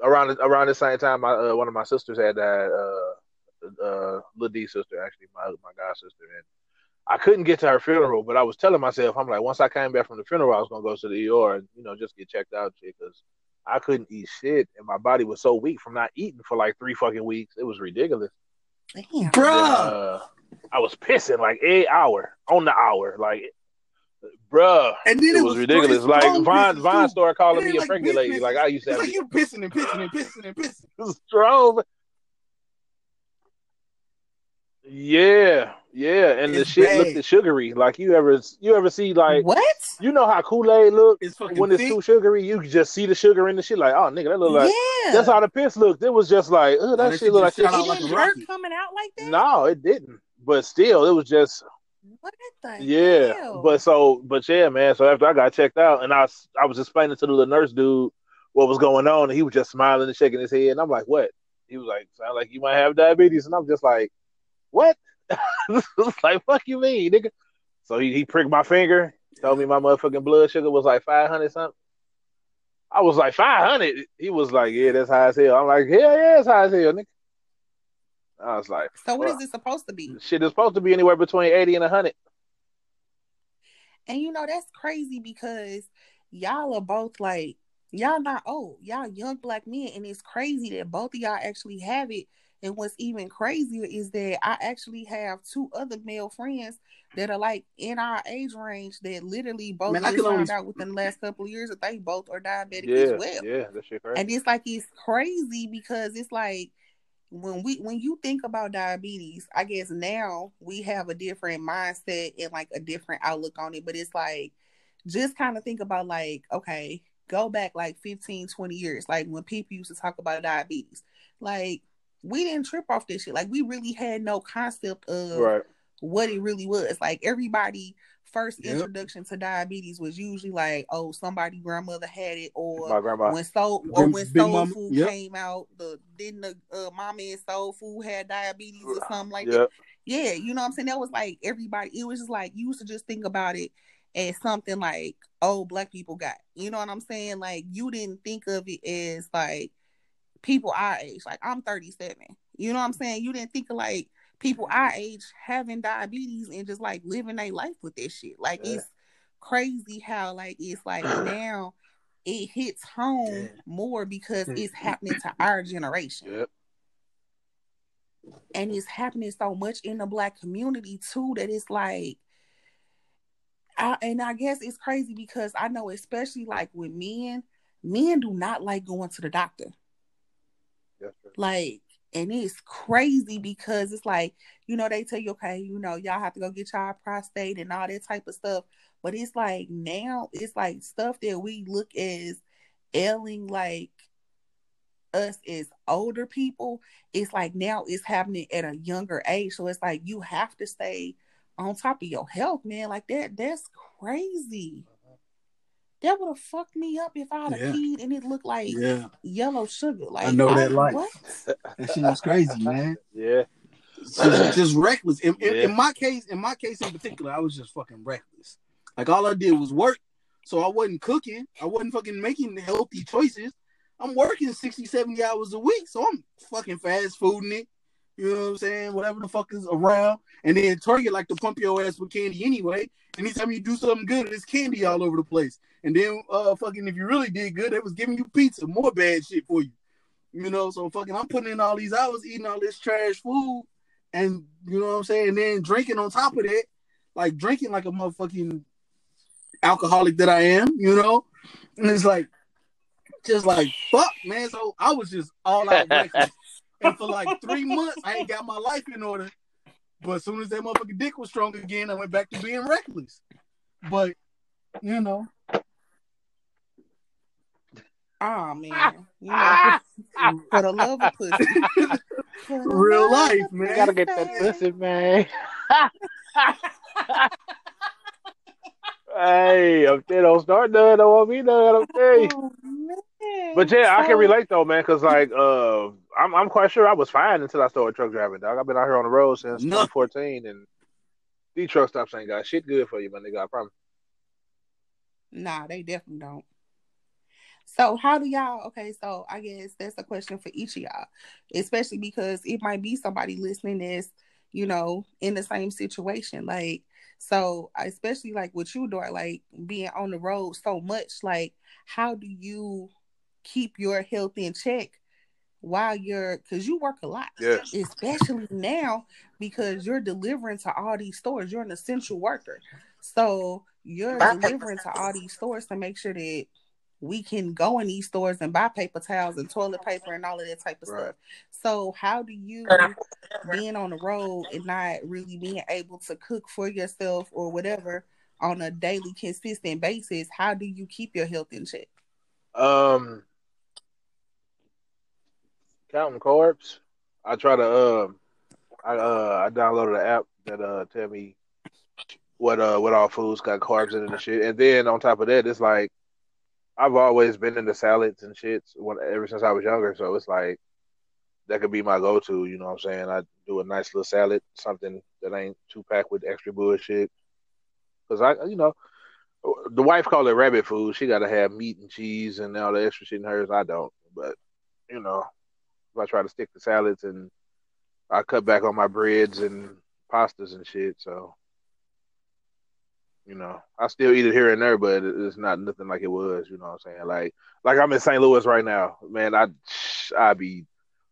around around the same time, my uh, one of my sisters had died. Uh, uh, Lil D's sister, actually, my my god sister, and I couldn't get to her funeral. But I was telling myself, I'm like, once I came back from the funeral, I was gonna go to the ER and you know just get checked out, shit, because I couldn't eat shit, and my body was so weak from not eating for like three fucking weeks. It was ridiculous. Damn. Bruh. Uh, I was pissing like eight hour on the hour, like, bruh. And then It was ridiculous. Like strong Vine, Vine started calling me ain't a like pregnant weak lady, like I used to It's have. like you pissing and pissing and pissing and pissing. strong. Yeah, yeah, and the shit bad. looked sugary. Like you ever, you ever see like what? you know how Kool Aid look It's fucking when it's thick. too sugary. You can just see the sugar in the shit. Like oh nigga, that look like yeah. that's how the piss looked. It was just like oh Oh, that that shit looked like just shot shit. it didn't hurt coming out like that. No, it didn't. But still, it was just What the yeah. hell? But so, but yeah, man. So after I got checked out, and I was, I was explaining to the little nurse dude what was going on, and he was just smiling and shaking his head, and I'm like, what? He was like, sound like you might have diabetes, and I'm just like, what? Like, fuck you mean, nigga? So he, he pricked my finger, told me my motherfucking blood sugar was like 500 something. I was like, 500? He was like, yeah, that's high as hell. I'm like, hell yeah, it's high as hell, nigga. I was like, so what fuck. is it supposed to be? shit is supposed to be anywhere between 80 and 100. And you know that's crazy because y'all are both like y'all not old, y'all young black men, and it's crazy that both of y'all actually have it. And what's even crazier is that I actually have two other male friends that are like in our age range that literally both Man, just can only- found out within the last couple of years that they both are diabetic Yeah, as well. yeah, that shit crazy. And it's like it's crazy because it's like when we when you think about diabetes, I guess now we have a different mindset and like a different outlook on it. But it's like just kind of think about like, okay, go back like 15, 20 years, like when people used to talk about diabetes. Like we didn't trip off this shit. Like we really had no concept of right. What it really was. Like everybody first Yep. introduction to diabetes was usually like, oh, somebody grandmother had it or My grandma. when soul or when Big soul Mama, food yep. came out, the didn't the uh, mama and soul food had diabetes or something like that. Yeah, you know what I'm saying? That was like everybody. It was just like you used to just think about it as something like, oh, black people got. You know what I'm saying? Like you didn't think of it as like people our age. Like I'm 37. You know what I'm saying? You didn't think of like people our age having diabetes and just like living their life with this shit. Like Yeah. it's crazy how like it's like now it hits home more because it's mm-hmm. happening to our generation Yep. and it's happening so much in the black community too that it's like I, and I guess it's crazy because I know especially like with men, men do not like going to the doctor. Yes. Like, and it's crazy because it's like, you know, they tell you, okay, you know, y'all have to go get y'all prostate and all that type of stuff. But it's like now it's like stuff that we look as ailing like us as older people. It's like now it's happening at a younger age. So it's like you have to stay on top of your health, man. Like that, that's crazy. That would have fucked me up if I had Yeah. a peed and it looked like Yeah, yellow sugar. Like I know that life. What? that shit was crazy, man. Yeah. Just, just reckless. In, in, Yeah. in my case, in my case in particular, I was just fucking reckless. Like all I did was work, so I wasn't cooking. I wasn't fucking making healthy choices. I'm working 60, 70 hours a week, so I'm fucking fast fooding it. You know what I'm saying? Whatever the fuck is around. And then Target like to pump your ass with candy anyway. Anytime you do something good, there's candy all over the place. And then uh fucking if you really did good, they was giving you pizza, more bad shit for you. You know, so fucking I'm putting in all these hours eating all this trash food and you know what I'm saying, and then drinking on top of that, like drinking like a motherfucking alcoholic that I am, you know? And it's like just like fuck, man. So I was just all out. and for like three months, I ain't got my life in order. But as soon as that motherfucking dick was strong again, I went back to being reckless. But you know, Oh man, you know, for the love of pussy. Real life, of man. Gotta get that pussy, man. hey, I'm they don't start none. Don't want me none. I'm telling you. Oh. But yeah, I can relate though, man, because like uh, I'm I'm quite sure I was fine until I started truck driving, dog. I've been out here on the road since Nothing. 2014, and these truck stops ain't got shit good for you, my nigga. I promise. Nah, they definitely don't. So how do y'all okay, so I guess that's a question for each of y'all, especially because it might be somebody listening that's, you know, in the same situation. Like, so especially like with you, Dar, like being on the road so much, like how do you keep your health in check while you're because you work a lot. Yes. Especially now because you're delivering to all these stores. You're an essential worker. So you're delivering to all these stores to make sure that we can go in these stores and buy paper towels and toilet paper and all of that type of Right. stuff. So how do you being on the road and not really being able to cook for yourself or whatever on a daily consistent basis, how do you keep your health in check? Um, counting carbs. I try to um, I uh, I downloaded an app that uh tell me what uh what all foods got carbs in it and shit. And then on top of that, it's like I've always been into salads and shits when ever since I was younger. So it's like that could be my go to. You know what I'm saying? I do a nice little salad, something that ain't too packed with extra bullshit. Cause I, you know, the wife called it rabbit food. She got to have meat and cheese and all the extra shit in hers. I don't, but you know, if I try to stick to salads and I cut back on my breads and pastas and shit. So, you know, I still eat it here and there, but it's not nothing like it was. You know what I'm saying? Like, like I'm in St. Louis right now, man. I I'd be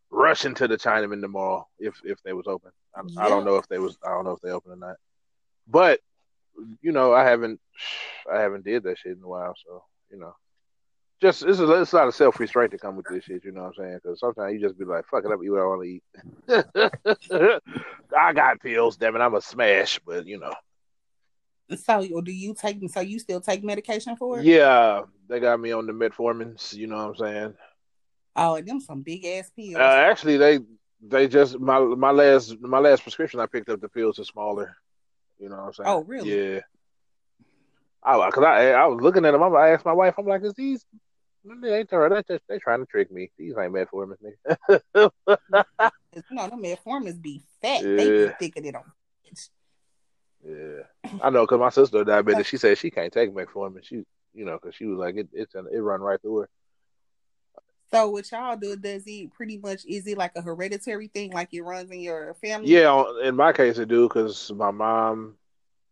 rushing to the Chinaman tomorrow if if they was open. I, I don't know if they was. I don't know if they open or not. But you know, I haven't I haven't did that shit in a while, so you know. Just it's a, it's a lot of self restraint to come with this shit, you know what I'm saying? Because sometimes you just be like, "Fuck it up, eat what I want to eat." I got pills, damn it, I'm a smash, but you know, So, or do you take? So you still take medication for it? yeah, they got me on the metformins, you know what I'm saying? Oh, them some big ass pills. Uh, actually, they they just my my last my last prescription I picked up the pills are smaller, you know what I'm saying? Oh, really? Yeah. I cause I I was looking at them. I asked my wife, I'm like, "Is these?" They ain't they they trying to trick me. These ain't metformin, nigga. you know, them metformins be fat. They Yeah. be thicker than them. Yeah, I know because my sister diabetic. She said she can't take metformin. She, you know, because she was like it. It's an, it run right through her. So what y'all do? Does it pretty much? Is it like a hereditary thing, like it runs in your family? Yeah, in my case, it do because my mom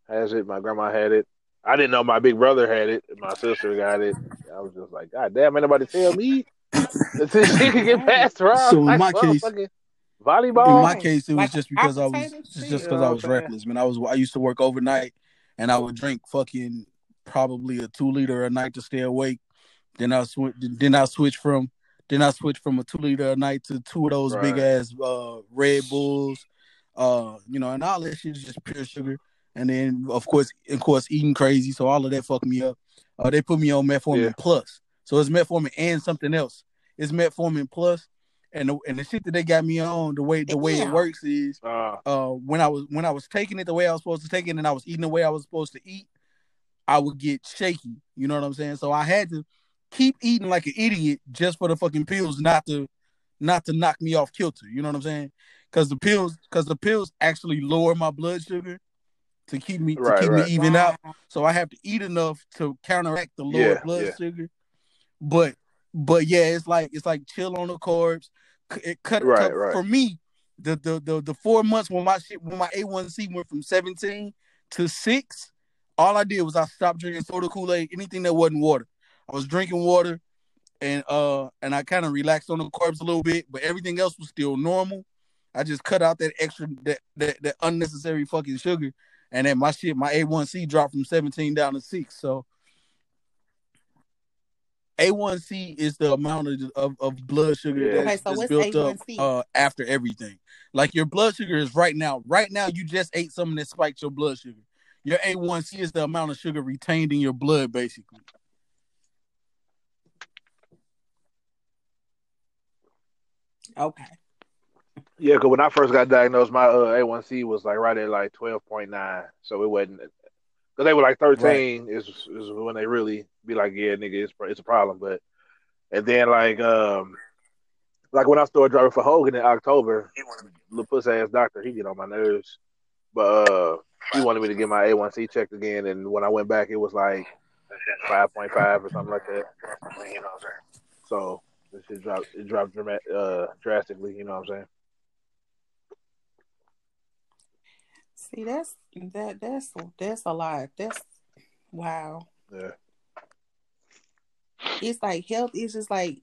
has it. My grandma had it. I didn't know my big brother had it. My sister got it. I was just like, God damn, anybody tell me that this shit can get passed around. So in like my case- motherfucking In my case, it was Like just because I was appetizer just shit? just You because know I was I'm reckless, man. I was I used to work overnight, and I would drink fucking probably a two liter a night to stay awake. Then I switch. Then I switch from then I switch from a two liter a night to two of those big ass uh, Red Bulls, uh, you know, and all that shit is just pure sugar. And then of course, of course, eating crazy, so all of that fucked me up. Uh, they put me on metformin Yeah. plus, so it's metformin and something else. It's metformin plus, and the, and the shit that they got me on the way the way it works is Uh, uh when I was when I was taking it the way I was supposed to take it and I was eating the way I was supposed to eat, I would get shaky. You know what I'm saying? So I had to keep eating like an idiot just for the fucking pills not to not to knock me off kilter. You know what I'm saying? Because the pills because the pills actually lower my blood sugar to keep me to keep right. me even out. So I have to eat enough to counteract the lower Yeah, blood yeah. sugar. But but yeah, it's like it's like chill on the carbs. It cut, Right, right. for me. The, the the the four months when my shit when my A1C went from 17 to six, all I did was I stopped drinking soda Kool-Aid, anything that wasn't water. I was drinking water and uh and I kind of relaxed on the carbs a little bit, but everything else was still normal. I just cut out that extra that that, that unnecessary fucking sugar, and then my shit, my A1C dropped from 17 down to six. So A1C is the amount of of, of blood sugar Yeah. that's, Okay, so that's built A1C? up uh, after everything. Like your blood sugar is right now. Right now, you just ate something that spiked your blood sugar. Your A1C is the amount of sugar retained in your blood, basically. Okay. yeah, because when I first got diagnosed, my uh, A1C was like right at like twelve point nine, so it wasn't. Because they were like thirteen is is when they really be like, yeah, nigga, it's it's a problem. But and then like um like when I started driving for Hogan in October, little puss ass doctor, he get on my nerves. But uh he wanted me to get my A1C checked again, and when I went back, it was like five point five or something like that. So this shit dropped. It dropped dramatic, uh, drastically. You know what I'm saying? See, that's that that's that's a lot. That's wow. Yeah. It's like health is just like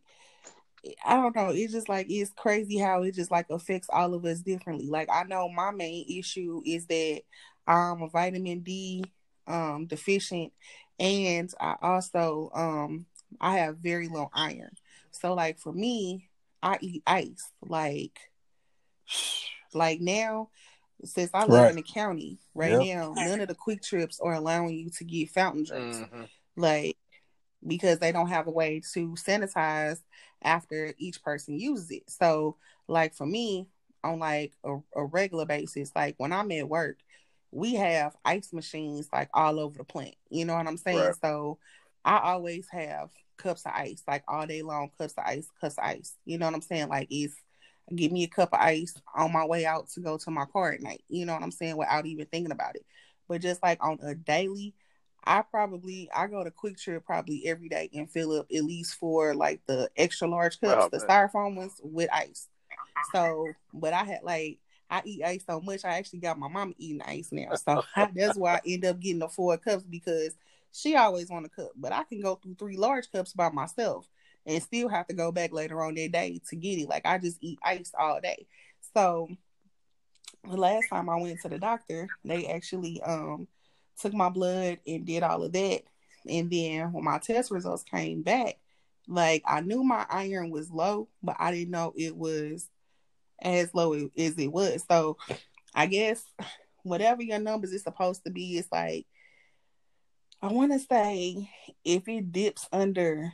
I don't know. It's just like it's crazy how it just like affects all of us differently. Like I know my main issue is that I'm a vitamin D um deficient and I also um I have very low iron. So like for me, I eat ice. Like like now since I live Right. in the county right Yep. now, none of the quick trips are allowing you to get fountain drinks Mhm. like because they don't have a way to sanitize after each person uses it. So, like for me, on like a, a regular basis, like when I'm at work, we have ice machines like all over the plant. You know what I'm saying? Right. So, I always have cups of ice, like all day long, cups of ice, cups of ice. You know what I'm saying? Like it's give me a cup of ice on my way out to go to my car at night. You know what I'm saying? Without even thinking about it. But just like on a daily, I probably I go to QuikTrip probably every day and fill up at least for like the extra large cups, Oh, the styrofoam ones with ice. So, but I had like I eat ice so much, I actually got my mama eating ice now. So that's why I end up getting the four cups because she always want a cup, but I can go through three large cups by myself and still have to go back later on that day to get it. Like I just eat ice all day. So the last time I went to the doctor, they actually um took my blood and did all of that. And then when my test results came back, like I knew my iron was low, but I didn't know it was as low as it was. So I guess whatever your numbers is supposed to be, it's like I want to say if it dips under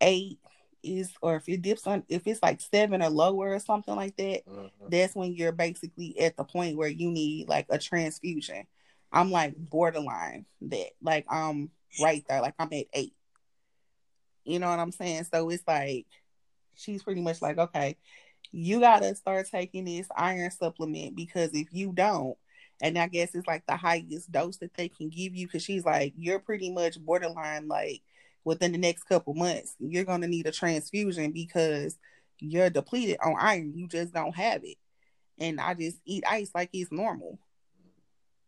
eight is, or if it dips on, if it's like seven or lower or something like that, Mhm. that's when you're basically at the point where you need like a transfusion. I'm like borderline that, like I'm right there, like I'm at eight. You know what I'm saying? So it's like she's pretty much like, okay, you gotta start taking this iron supplement because if you don't, and I guess it's like the highest dose that they can give you, because she's like, you're pretty much borderline like within the next couple months, you're gonna need a transfusion because you're depleted on iron. You just don't have it. And I just eat ice like it's normal.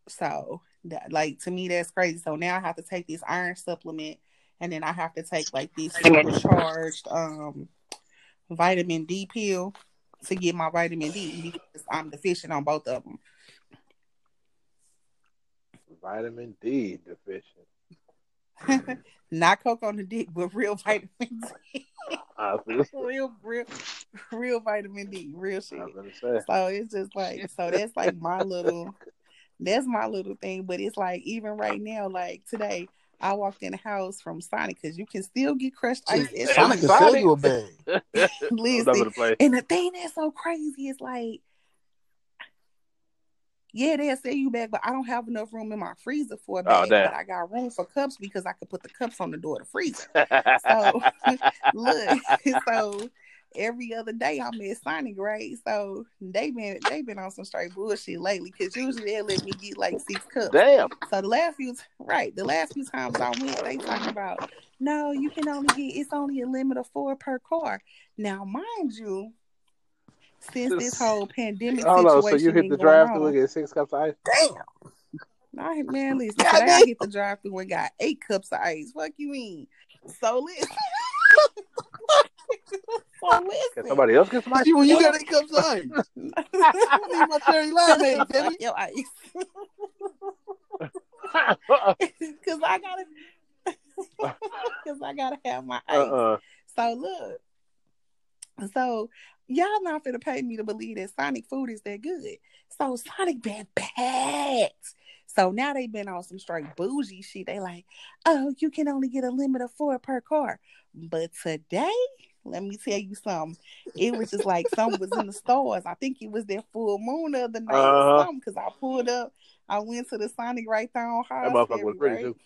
So that like to me that's crazy. So now I have to take this iron supplement and then I have to take like this supercharged um vitamin D pill to get my vitamin D because I'm deficient on both of them. Vitamin D deficient. Not coke on the dick, but real vitamin D. I was real, real, real vitamin D, real shit. So it's just like so that's like my little that's my little thing. But it's like even right now, like today, I walked in the house from Sonic because you can still get crushed ice at Sonic can Sonic. sell you a bag. All over Listen, the place. and the thing that's so crazy is like, yeah, they'll sell you back, but I don't have enough room in my freezer for a Oh, bag. damn. but I got room for cups because I could put the cups on the door of the freezer. So look, so every other day I'm at Sonic, right? So they been they been on some straight bullshit lately because usually they let me get like six cups. Damn. So the last few right, the last few times I went, they talking about no, you can only get it's only a limit of four per car. Now, mind you, since this whole pandemic Hold on. So you hit the going drive through and get six cups of ice? Damn. I, man, listen, today I hit the drive through and got eight cups of ice. Fuck you mean? So listen. so Can listen. somebody else get some ice? When you got eight cups of ice, I need my cherry limeade, baby. Fuck your ice. Cause I gotta Cause I gotta have my uh-uh. ice. uh-uh. So look. So y'all not finna pay me to believe that Sonic food is that good. So Sonic been packed. So now they been on some straight bougie shit. They like, oh, you can only get a limit of four per car. But today, let me tell you something. It was just like something was in the stores. I think it was their full moon of the night or Uh-huh. something. Cause I pulled up, I went to the Sonic right there on That High motherfucker was pretty too.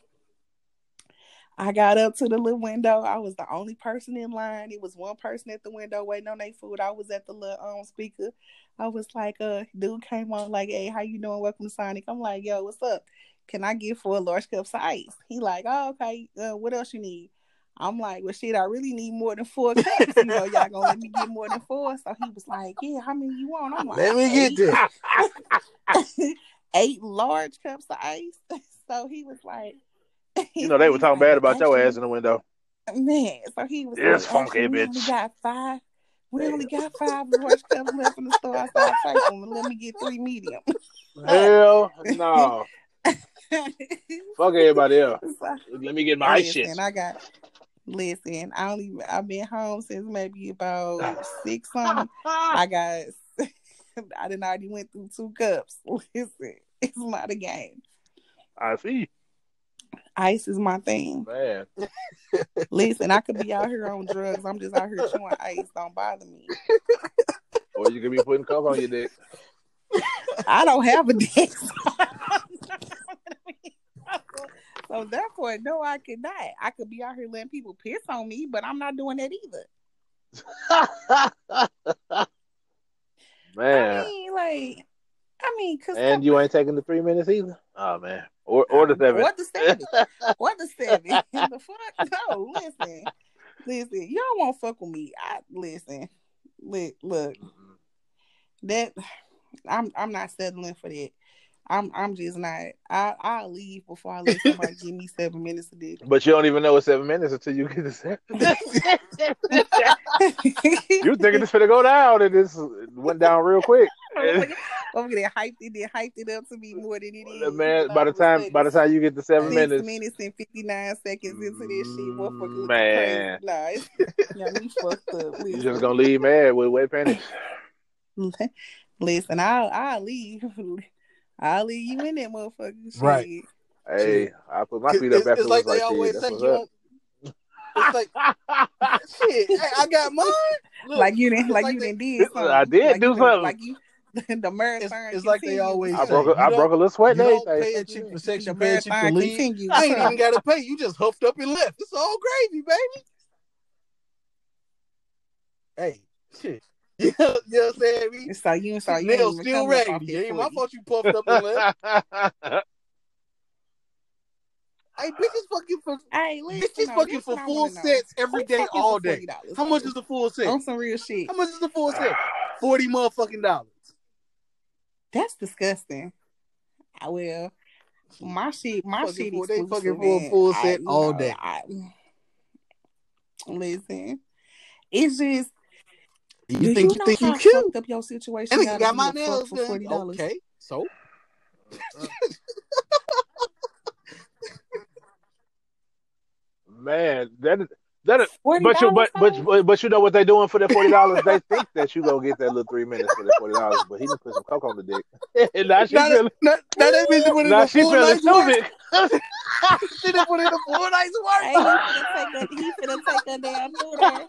I got up to the little window. I was the only person in line. It was one person at the window waiting on their food. I was at the little um speaker. I was like, uh, dude came on like, hey, how you doing? Welcome to Sonic. I'm like, yo, what's up? Can I get four large cups of ice? He like, oh, okay. Uh, what else you need? I'm like, well, shit, I really need more than four cups. You know, y'all gonna let me get more than four. So he was like, yeah, how many you want? I'm like, Let me get "Eight." this. eight large cups of ice. So he was like, You know they were talking bad about your ass in the window. Man, so he was Yes, like, funky "Actually, we only got five. We only got five orange cups left in the store. I I'll take them let me get three medium. Hell no. Fuck everybody else. Let me get my listen, shit. I got listen, I only I've been home since maybe about six something. I got I didn't already went through two cups. Listen, it's not a game. I see. Ice is my thing. Man. Listen, I could be out here on drugs. I'm just out here chewing ice. Don't bother me. Or you could be putting coke on your dick. I don't have a dick. so therefore, no, I could not. I could be out here letting people piss on me, but I'm not doing that either. man. I mean, like, I mean, cause And you ain't taking the three minutes either? Oh man. Or or the seven. What the seven? what the seven? the fuck? No, listen, listen. Y'all won't fuck with me. I listen. Look, look. That I'm I'm not settling for that. I'm I'm just not. I I'll leave before I let somebody give me seven minutes of dick. But you don't even know it's seven minutes until you get the seven. you thinking it's gonna go down and this went down real quick. Over there, hyped it, then hyped it up to be more than it is. Man, by the time by the time you get the seven six minutes, minutes and fifty nine seconds into this shit, motherfucker looking Man. crazy. Nah, it's, yeah, we fucked up. you Listen, just gonna leave mad with wet panties. listen, I'll I'll leave. I'll leave you in that motherfucker. Shit. Right. Hey, I put my feet up after it's like like they always shit. say That's you what's don't. It's like shit. Hey, I got mine. Look, Like you didn't, like, like you they- didn't did something. I did like do something. Like you, the marathon. it's like they always I say. broke a, I broke a little sweat You don't pay a fuck cheap you. for sex. You pay a cheap for leave. continues. I ain't even got to pay. You just huffed up and left. It's all gravy, baby. Hey, shit. You know, you know what I'm saying? Me? So you, so you ain't Nails even still coming up off raggedy. It ain't my fault you puffed up and left. Hey, bitches fucking for Hey, listen, bitches though, fucking for full sets every Who day, fucking all day. How much is the full set? on some real shit? How much is the full set? Forty motherfucking dollars. That's disgusting. I will. My shit, my Fucking shit for- they fucking for a full set you all know, day. I, listen, it's just. You do think you you know think you cute? fucked up your situation? And gotta you got my to fuck nails for done. forty dollars. Okay, so Man, that is that is, Forty but you but, but but but you know what they doing for that forty dollars? they think that you gonna get that little three minutes for that forty dollars, but he done put some coke on the dick. and now she now feeling that, now, now that bitch put in now a she feeling night's work. stupid. She done put in a full night's work. Hey, he finna take her. He finna take her down through there.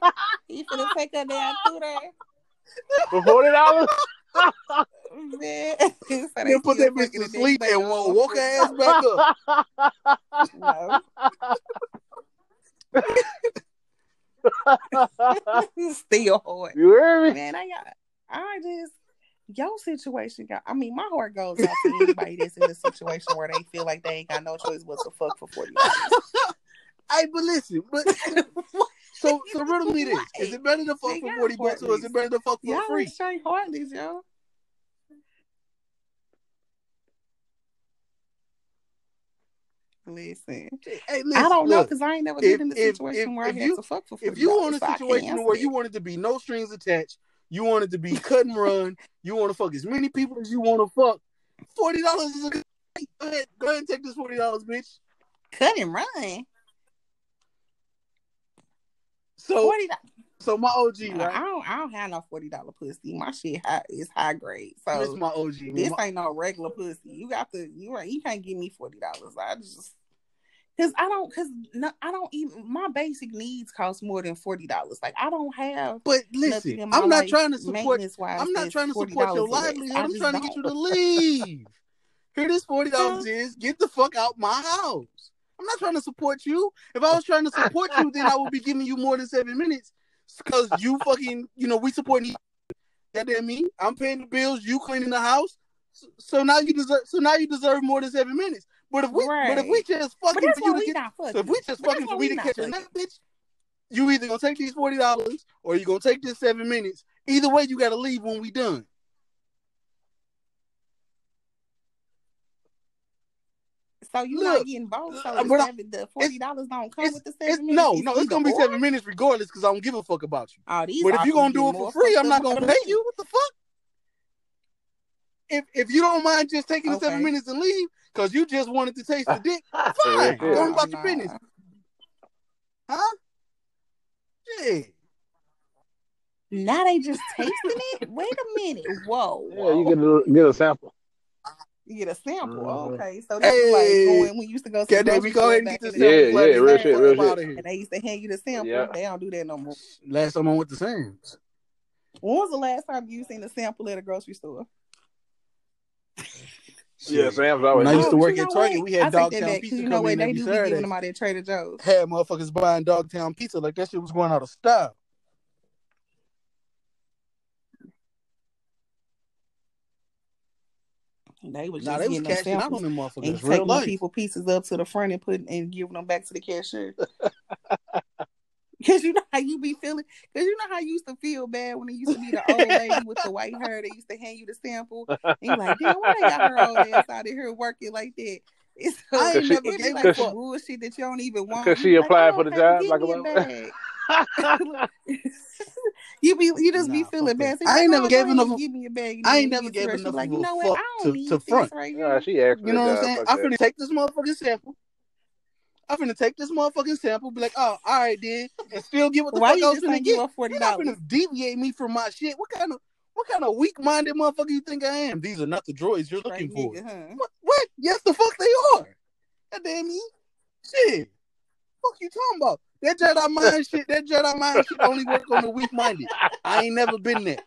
He finna take her down through there. for forty dollars. Man, so Then put that bitch fucking to the sleep and on wo- woke her ass back up. No. Still hard. you hear me? Man, I got I just your situation got I mean, my heart goes out to anybody that's in a situation where they feel like they ain't got no choice but to fuck for forty dollars. Hey, but listen, but so so riddle me this: Is it better to fuck They for forty bucks or is it better to fuck for Y'all free? straight heartless, Listen, Hey, listen, I don't know because I ain't never been in a situation if- where if I you- had to fuck for $40. if you want a I situation where you wanted to be no strings attached, you wanted to be cut and run, you want to fuck as many people as you want to fuck, forty dollars is a good. Go ahead, go ahead and take this forty dollars, bitch. cut and run, So, forty so my OG, I right? don't, I don't have no forty dollar pussy. My shit high, is high grade. So This my OG. man. This ain't no regular pussy. You got to you right. You can't give me forty dollars. I just because I don't because no, I don't even my basic needs cost more than forty dollars. Like I don't have. But listen, I'm not trying to support. I'm not trying to support your livelihood. I'm trying to get you to leave. Here, this forty dollars is. Get the fuck out my house. I'm not trying to support you. If I was trying to support you, then I would be giving you more than seven minutes. Because you fucking, you know, we supporting. Goddamn me, I'm paying the bills. You cleaning the house. So, so now you deserve. So now you deserve more than seven minutes. But if we, but if we just fucking for you to get so if we just But fucking for we to catch fucking. nut, bitch, you either gonna take these forty dollars or you gonna take this seven minutes. Either way, you gotta leave when we done. So you Look, not getting both. So uh, the, but I- the forty dollars don't come with the seven minutes. no, no, it's gonna be or. seven minutes regardless because I don't give a fuck about you. Oh, these But if you're gonna do it for free, I'm not gonna pay you. What the fuck? If if you don't mind just taking the seven minutes and leave because you just wanted to taste the dick, fine. Go on Oh, about your business, huh? Yeah. Now they just tasting it. Wait a minute. Whoa. Yeah, you get a, get a sample. You get a sample. Mhm. Okay, so this is Hey. like going we used to go to the Okay, then we go ahead and get this the Yeah, sample. day, yeah, real shit, real shit. And they used to hand you the sample. Yeah. They don't do that no more. Last time I went to Sam's. When was the last time you seen a sample at a grocery store? Yeah, Sam's always. When I used to work you at know Target, what? we had I take that Dogtown Pizza You know what? in They every do be giving Saturday. them out at Trader Joe's. Had motherfuckers buying Dogtown Pizza like that shit was going out of style. They was just Nah, they was getting them cashing out on them and motherfuckers. Real taking life. people pieces up to the front and putting and giving them back to the cashier. Cause you know how you be feeling. Cause you know how you used to feel bad when it used to be the old lady with the white hair. They used to hand you the sample. And you like, damn, why they got her old ass out of here working like that? It's so, I ain't she- never gave like a some bullshit that you don't even want. 'Cause she You like, applied oh, for the job, give like a a bag. you be you just be feeling fuck bad. that. So I ain't you never like, gave go ahead enough Give me a bag. and I ain't never you get to gave enough like, you know what? I don't to need front. this right Yeah, here. she asked You know what I'm saying? I'm that. finna take this motherfucking sample. I'm gonna take this motherfucking sample, be like, oh, all right then, and still get what the Why fuck you I was just finna ain't give get. her forty You're not dollars? finna deviate me from my shit. What kind of what kind of weak minded motherfucker you think I am? These are not the droids you're looking Straight for. nigga, huh? What? What? Yes, the fuck they are. God damn you. Shit. Fuck you talking about? That Jedi mind shit, that Jedi mind shit only work on the weak minded. I ain't never been there.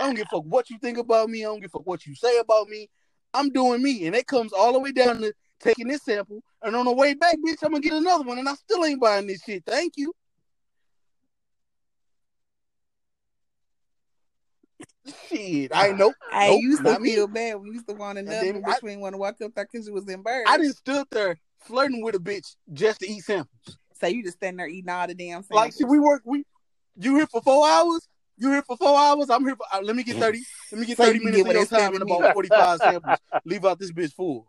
I don't give a fuck what you think about me. I don't give a fuck what you say about me. I'm doing me. And it comes all the way down to taking this sample. And on the way back, bitch, I'm gonna get another one. And I still ain't buying this shit. Thank you. Shit. I know. I Nope, used to me. feel bad you used to want another one, but you ain't want to walk up there because you was embarrassed. I didn't stood there flirting with a bitch just to eat samples. So you just standing there eating all the damn samples. Like, see, we work. We you here for four hours? You here for four hours? I'm here for. Uh, let me get thirty. Let me get So thirty minutes get of your time in seven about forty five samples. Leave out this bitch full.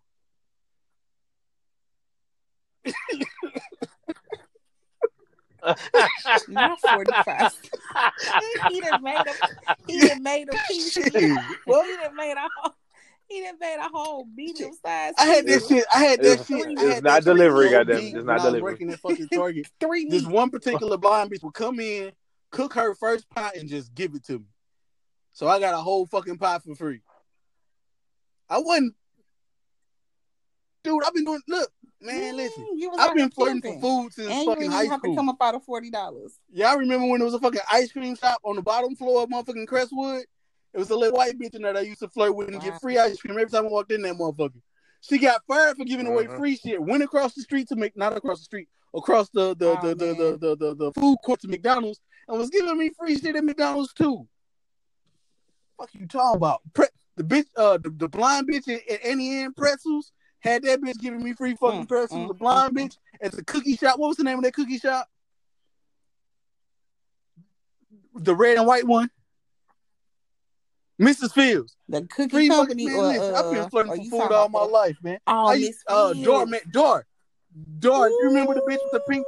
Not forty five. he done made a he done made a piece. Shit. Well, he done made a whole he done made a whole medium size. I had this shit. I had that It's- shit. it's I had not that delivery, so goddamn It's not I delivery. working at fucking Target. three This meat. one particular blind bitch would come in, cook her first pot, and just give it to me. So I got a whole fucking pot for free. I wasn't, dude. I've been doing. Look, man, listen. Mm, I've been here flirting for food since And fucking didn't high even have to school. come up out of forty dollars. Yeah, I remember when there was a fucking ice cream shop on the bottom floor of motherfucking Crestwood. It was a little white bitch in there that I used to flirt with and Wow. get free ice cream every time I walked in that motherfucker. She got fired for giving away Mhm. free shit. Went across the street to make not across the street, across the the Oh, the, the, the, the, the, the food court to McDonald's and was giving me free shit at McDonald's too. Fuck you talking about? Pre- the bitch, uh, the, the blind bitch at, at Auntie Anne Pretzels had that bitch giving me free fucking Mm, pretzels. mm, the blind mm, bitch at the cookie shop. What was the name of that cookie shop? The red and white one. Mrs. Fields. The cookie Free fucking company man, or listen, I've been uh, flirting for food all my the- life, man. Oh, I Miss used, uh, Fields. Dar, man, Dar, Dar. You remember the bitch with the pink?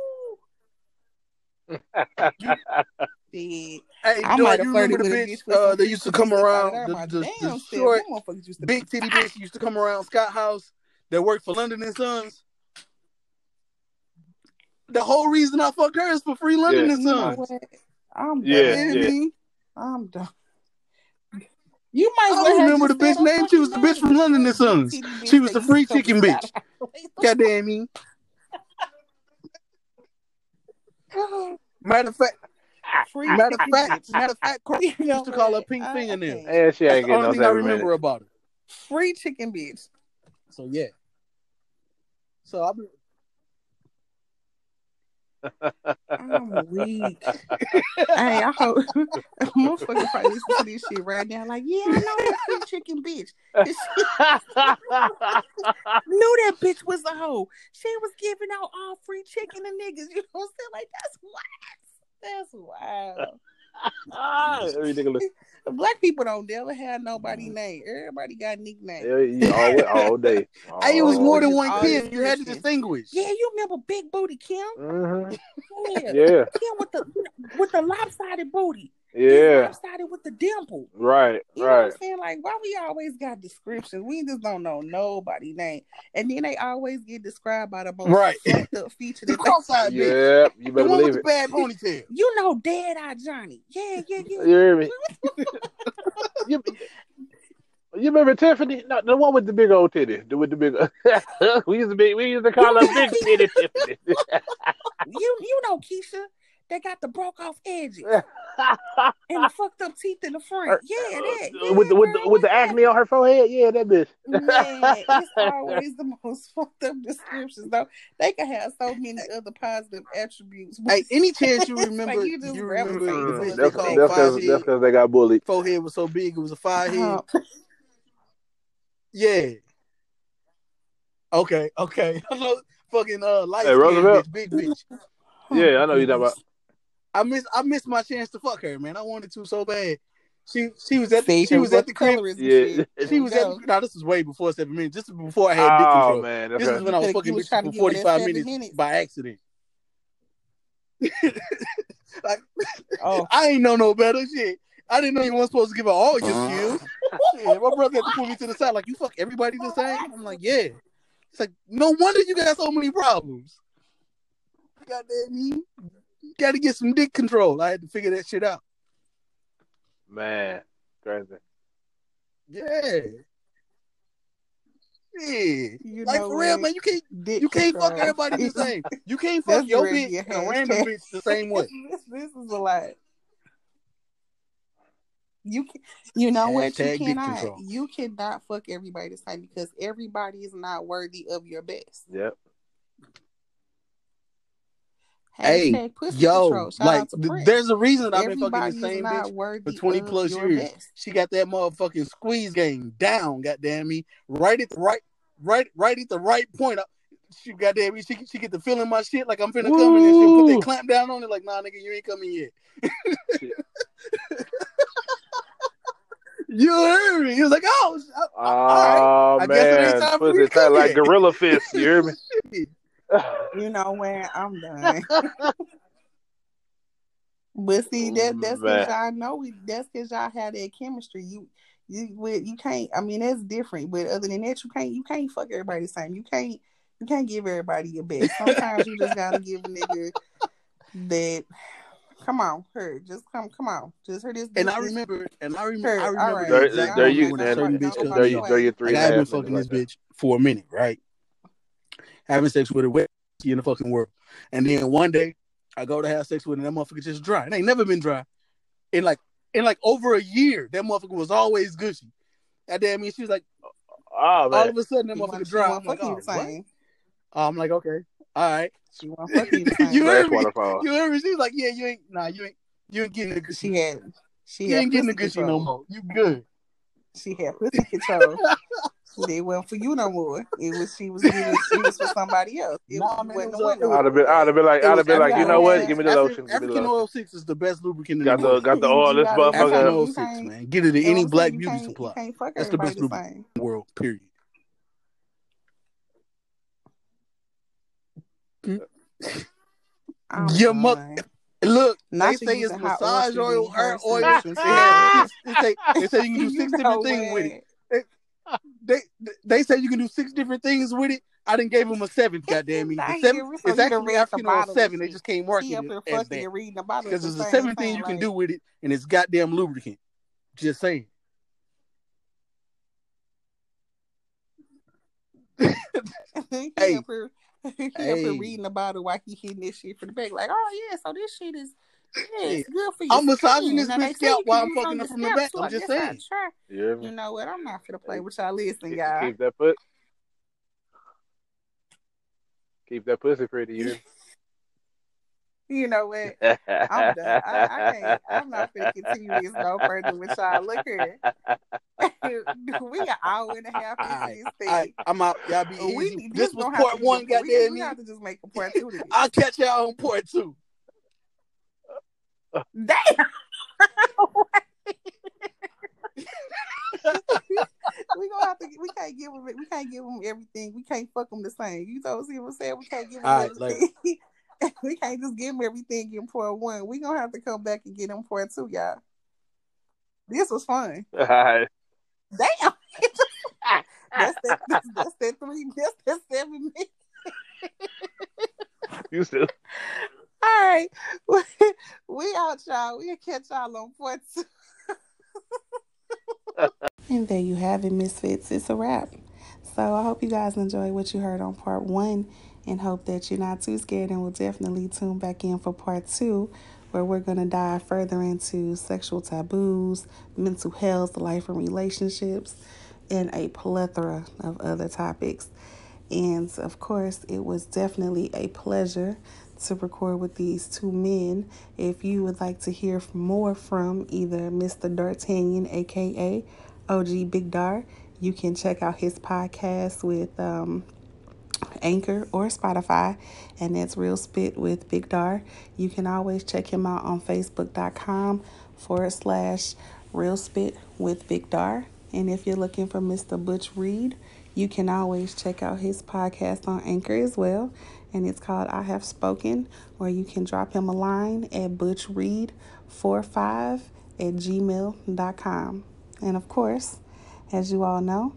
Shit. Hey, I Dar, might have you flirted remember the bitch? bitch Uh, some they used to come around there. the, the, the short, used to big titty bitch used to come around Scott House that worked for London and Sons. The whole reason I fucked her is for free London Yeah. and You know Sons. I'm Yeah, done. I yeah. mean? I'm done. You might I don't remember the bitch said name. She was the bitch from. London and Sons. She was the free chicken bitch. Scott House. Goddamn me. Matter of fact, Free matter of fact, matter of fact, Courtney You know used to call her pink I- I fingernails. can't. She That's ain't the getting only no thing I remember minutes. about her. Free chicken bitch. So yeah. So been I'm weak. hey, I hope motherfucker probably listen to this shit right now. Like, yeah, I know that chicken bitch. Knew that bitch was a hoe. She was giving out all free chicken to niggas. You know what I'm saying? Like, that's wild. That's wild. Ridiculous. Black people don't never have nobody name. Everybody got nicknames. Yeah, you always, all day. Hey, it was more than one all Kim. You had to distinguish. Yeah, you remember Big Booty Kim? Mhm. Yeah. Yeah, Kim with the with the lopsided booty. Yeah. started with the dimple. Right, You know what right. I'm saying? Like, why we always got descriptions? We just don't know nobody name. And then they always get described by the most Right. fucked up feature The that they cross-eyed bitch. Yeah, you The better one with believe the it. bad ponytail. You know Dead Eye Johnny. Yeah, yeah, yeah. You hear me? you, you remember Tiffany? No, the one with the big old titty. The with the big. we used to be. We used to call her Big Titty Tiffany. You you know Keisha. They got the broke off edges and the fucked up teeth in the front. Yeah, that. Yeah, with the with the girl, with the that- acne on her forehead. Yeah, that bitch. Man, it's always the most fucked up descriptions though. They can have so many other positive attributes. but Hey, any chance you remember? like you, you just remember gravitate the to bitch it. they That's called that's because head? that's because they got bullied. Forehead was so big, it was a five head. Uh, Yeah. Okay, okay. I fucking uh light Hey, skinned Roosevelt. bitch, big bitch. Yeah, I know you talking about. I miss I missed my chance to fuck her, man. I wanted to so bad. She she was at See, she was at the crib. Yeah. shit. There She was at go. the, no, this was way before seven minutes. This is before I had dick Oh control. man, This is when I was You fucking was bitches for give her that 45 minutes, minutes. by accident. like Oh, I ain't know no better shit. I didn't know you weren't supposed to give her all your Uh. skills. Yeah, my brother had to pull me to the side, like you fuck everybody the same. I'm like, yeah. It's like no wonder you got so many problems. Goddamn me, got to get some dick control. I had to figure that shit out. man, crazy. Yeah, yeah. you Like know for real, man. You can't Dick you can't fuck everybody the same. You can't fuck your really bitch a and random hashtag. bitch the same way. this, this is a lot. You can, you know what? You cannot. You cannot fuck everybody the same because everybody is not worthy of your best. Yep. Hey, Hashtag pussy Yo, control. Shout like out to there's a reason I've been fucking the same not bitch for 20 plus years. best. She got that motherfucking squeeze game down, goddamn me. Right at the right, right, right at the right point. I- She goddamn me. She she get the feeling my shit like I'm finna come in and she'll put Woo. that clamp down on it like, nah, nigga, you ain't coming yet. You heard me. He was like, oh, sh- uh, Oh I guess it ain't man, time for me pussy to come tight like gorilla fist. You hear me? shit. You know when I'm done. But see that that's Man. because y'all know we that's because y'all have that chemistry. You you with you can't I mean that's different, but other than that, you can't you can't fuck everybody the same. You can't you can't give everybody your best. Sometimes you just gotta give a nigga that come on, her. Just come come on. Just her this And I remember, and I remember, Sure, I remember right. the there, there you moment when a and certain there- bitch there, cut there me you off. there you three Like and I a have been half fucking minutes this right bitch for a minute, right? Having sex with her with in the fucking world, and then one day I go to have sex with her, and that motherfucker just dry. It ain't never been dry in like in like over a year. That motherfucker was always gushy. And then I mean, she was like, there. Oh all of a sudden that motherfucker dry. I'm like, fuck you oh, the what? Oh, I'm like, okay, all right. She want fuck you the. You heard me? You heard me? She was like, yeah, you ain't, nah, you ain't, you ain't getting the gushy. she had she You had ain't getting the pussy gushy no more. You good? She had pussy control. They wasn't for you no more. It was she was giving she was for somebody else. It Nah, wasn't it was, the window. it was- I'd have been, I'd have been like, I'd have been like, you know what? Give me the Afri- lotion. Give me the African oil six is the best lubricant in Got the the world. got the You- oil. you This gotta- you African can't- motherfucker. oil six, man. Get it in any black saying? beauty supply. You can't fuck That's the best lubricant. in the world. Period. I'm Your mo- done. Look, Not they say it's massage oil oil, to hair oil. They, have six, they, say, they say you can do six know different things with it. They they say you can do six different things with it. I didn't give them a seventh. Goddamn me, the he seventh it's actually the African oil seven. They just can't He market up here it as that reading the bottle because the there's a seventh thing you can do with it, and it's goddamn lubricant. Just saying. he Hey. up here, he up here reading about it while he hitting this shit for the back. Like, oh yeah, so this shit is yeah, it's good for you. I'm massaging this Now, bitch scalp while I'm fucking on her from the back. too. I'm just saying. try. You You know what? I'm not gonna play with y'all. Listen, Keep, y'all. keep that foot. Keep that pussy pretty. You? You know what? I'm done. I, I can't. I'm not gonna continue this no further with y'all. Look here. we an hour and a half I, into this I, thing. I'm out. Y'all be easy. need- This was gonna have part one. Goddamn we, we me. have to just make a part two. To this. I'll catch y'all on part two. Damn. we gonna have to. We can't give them. We can't give them everything. We can't fuck them the same. You know what I'm saying? We can't give them All everything. Like, we can't just give them everything in part one. We gonna have to come back and get them part two, y'all. This was fun. Hi! Damn. that's, that, that's, that's that three. That's that seven minutes. you still. All right, we out, y'all. We'll catch y'all on part two. And there you have it, Misfits. It's a wrap. So I hope you guys enjoyed what you heard on part one and hope that you're not too scared and will definitely tune back in for part two, where we're going to dive further into sexual taboos, mental health, life and relationships, and a plethora of other topics. And of course, it was definitely a pleasure to record with these two men. If you would like to hear more from either Mr. D'Artagnan, aka OG Big Dar, you can check out his podcast with um, Anchor or Spotify, and that's Real Spit with Big Dar. You can always check him out on Facebook.com forward slash Real Spit with Big Dar. And if you're looking for Mr. Butch Reed, you can always check out his podcast on Anchor as well. And it's called I Have Spoken, or you can drop him a line at butchreed45 at gmail.com. And of course, as you all know,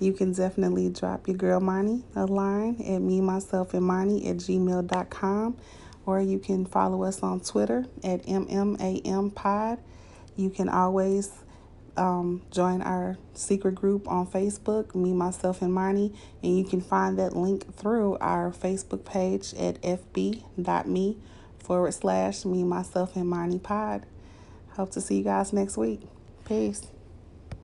you can definitely drop your girl Moni a line at me, myself, and Moni at gmail.com. Or you can follow us on Twitter at MMAMPod. You can always um, join our secret group on Facebook, me, myself, and Moni, and you can find that link through our Facebook page at fb.me forward slash me, myself, and Moni pod. Hope to see you guys next week. Peace.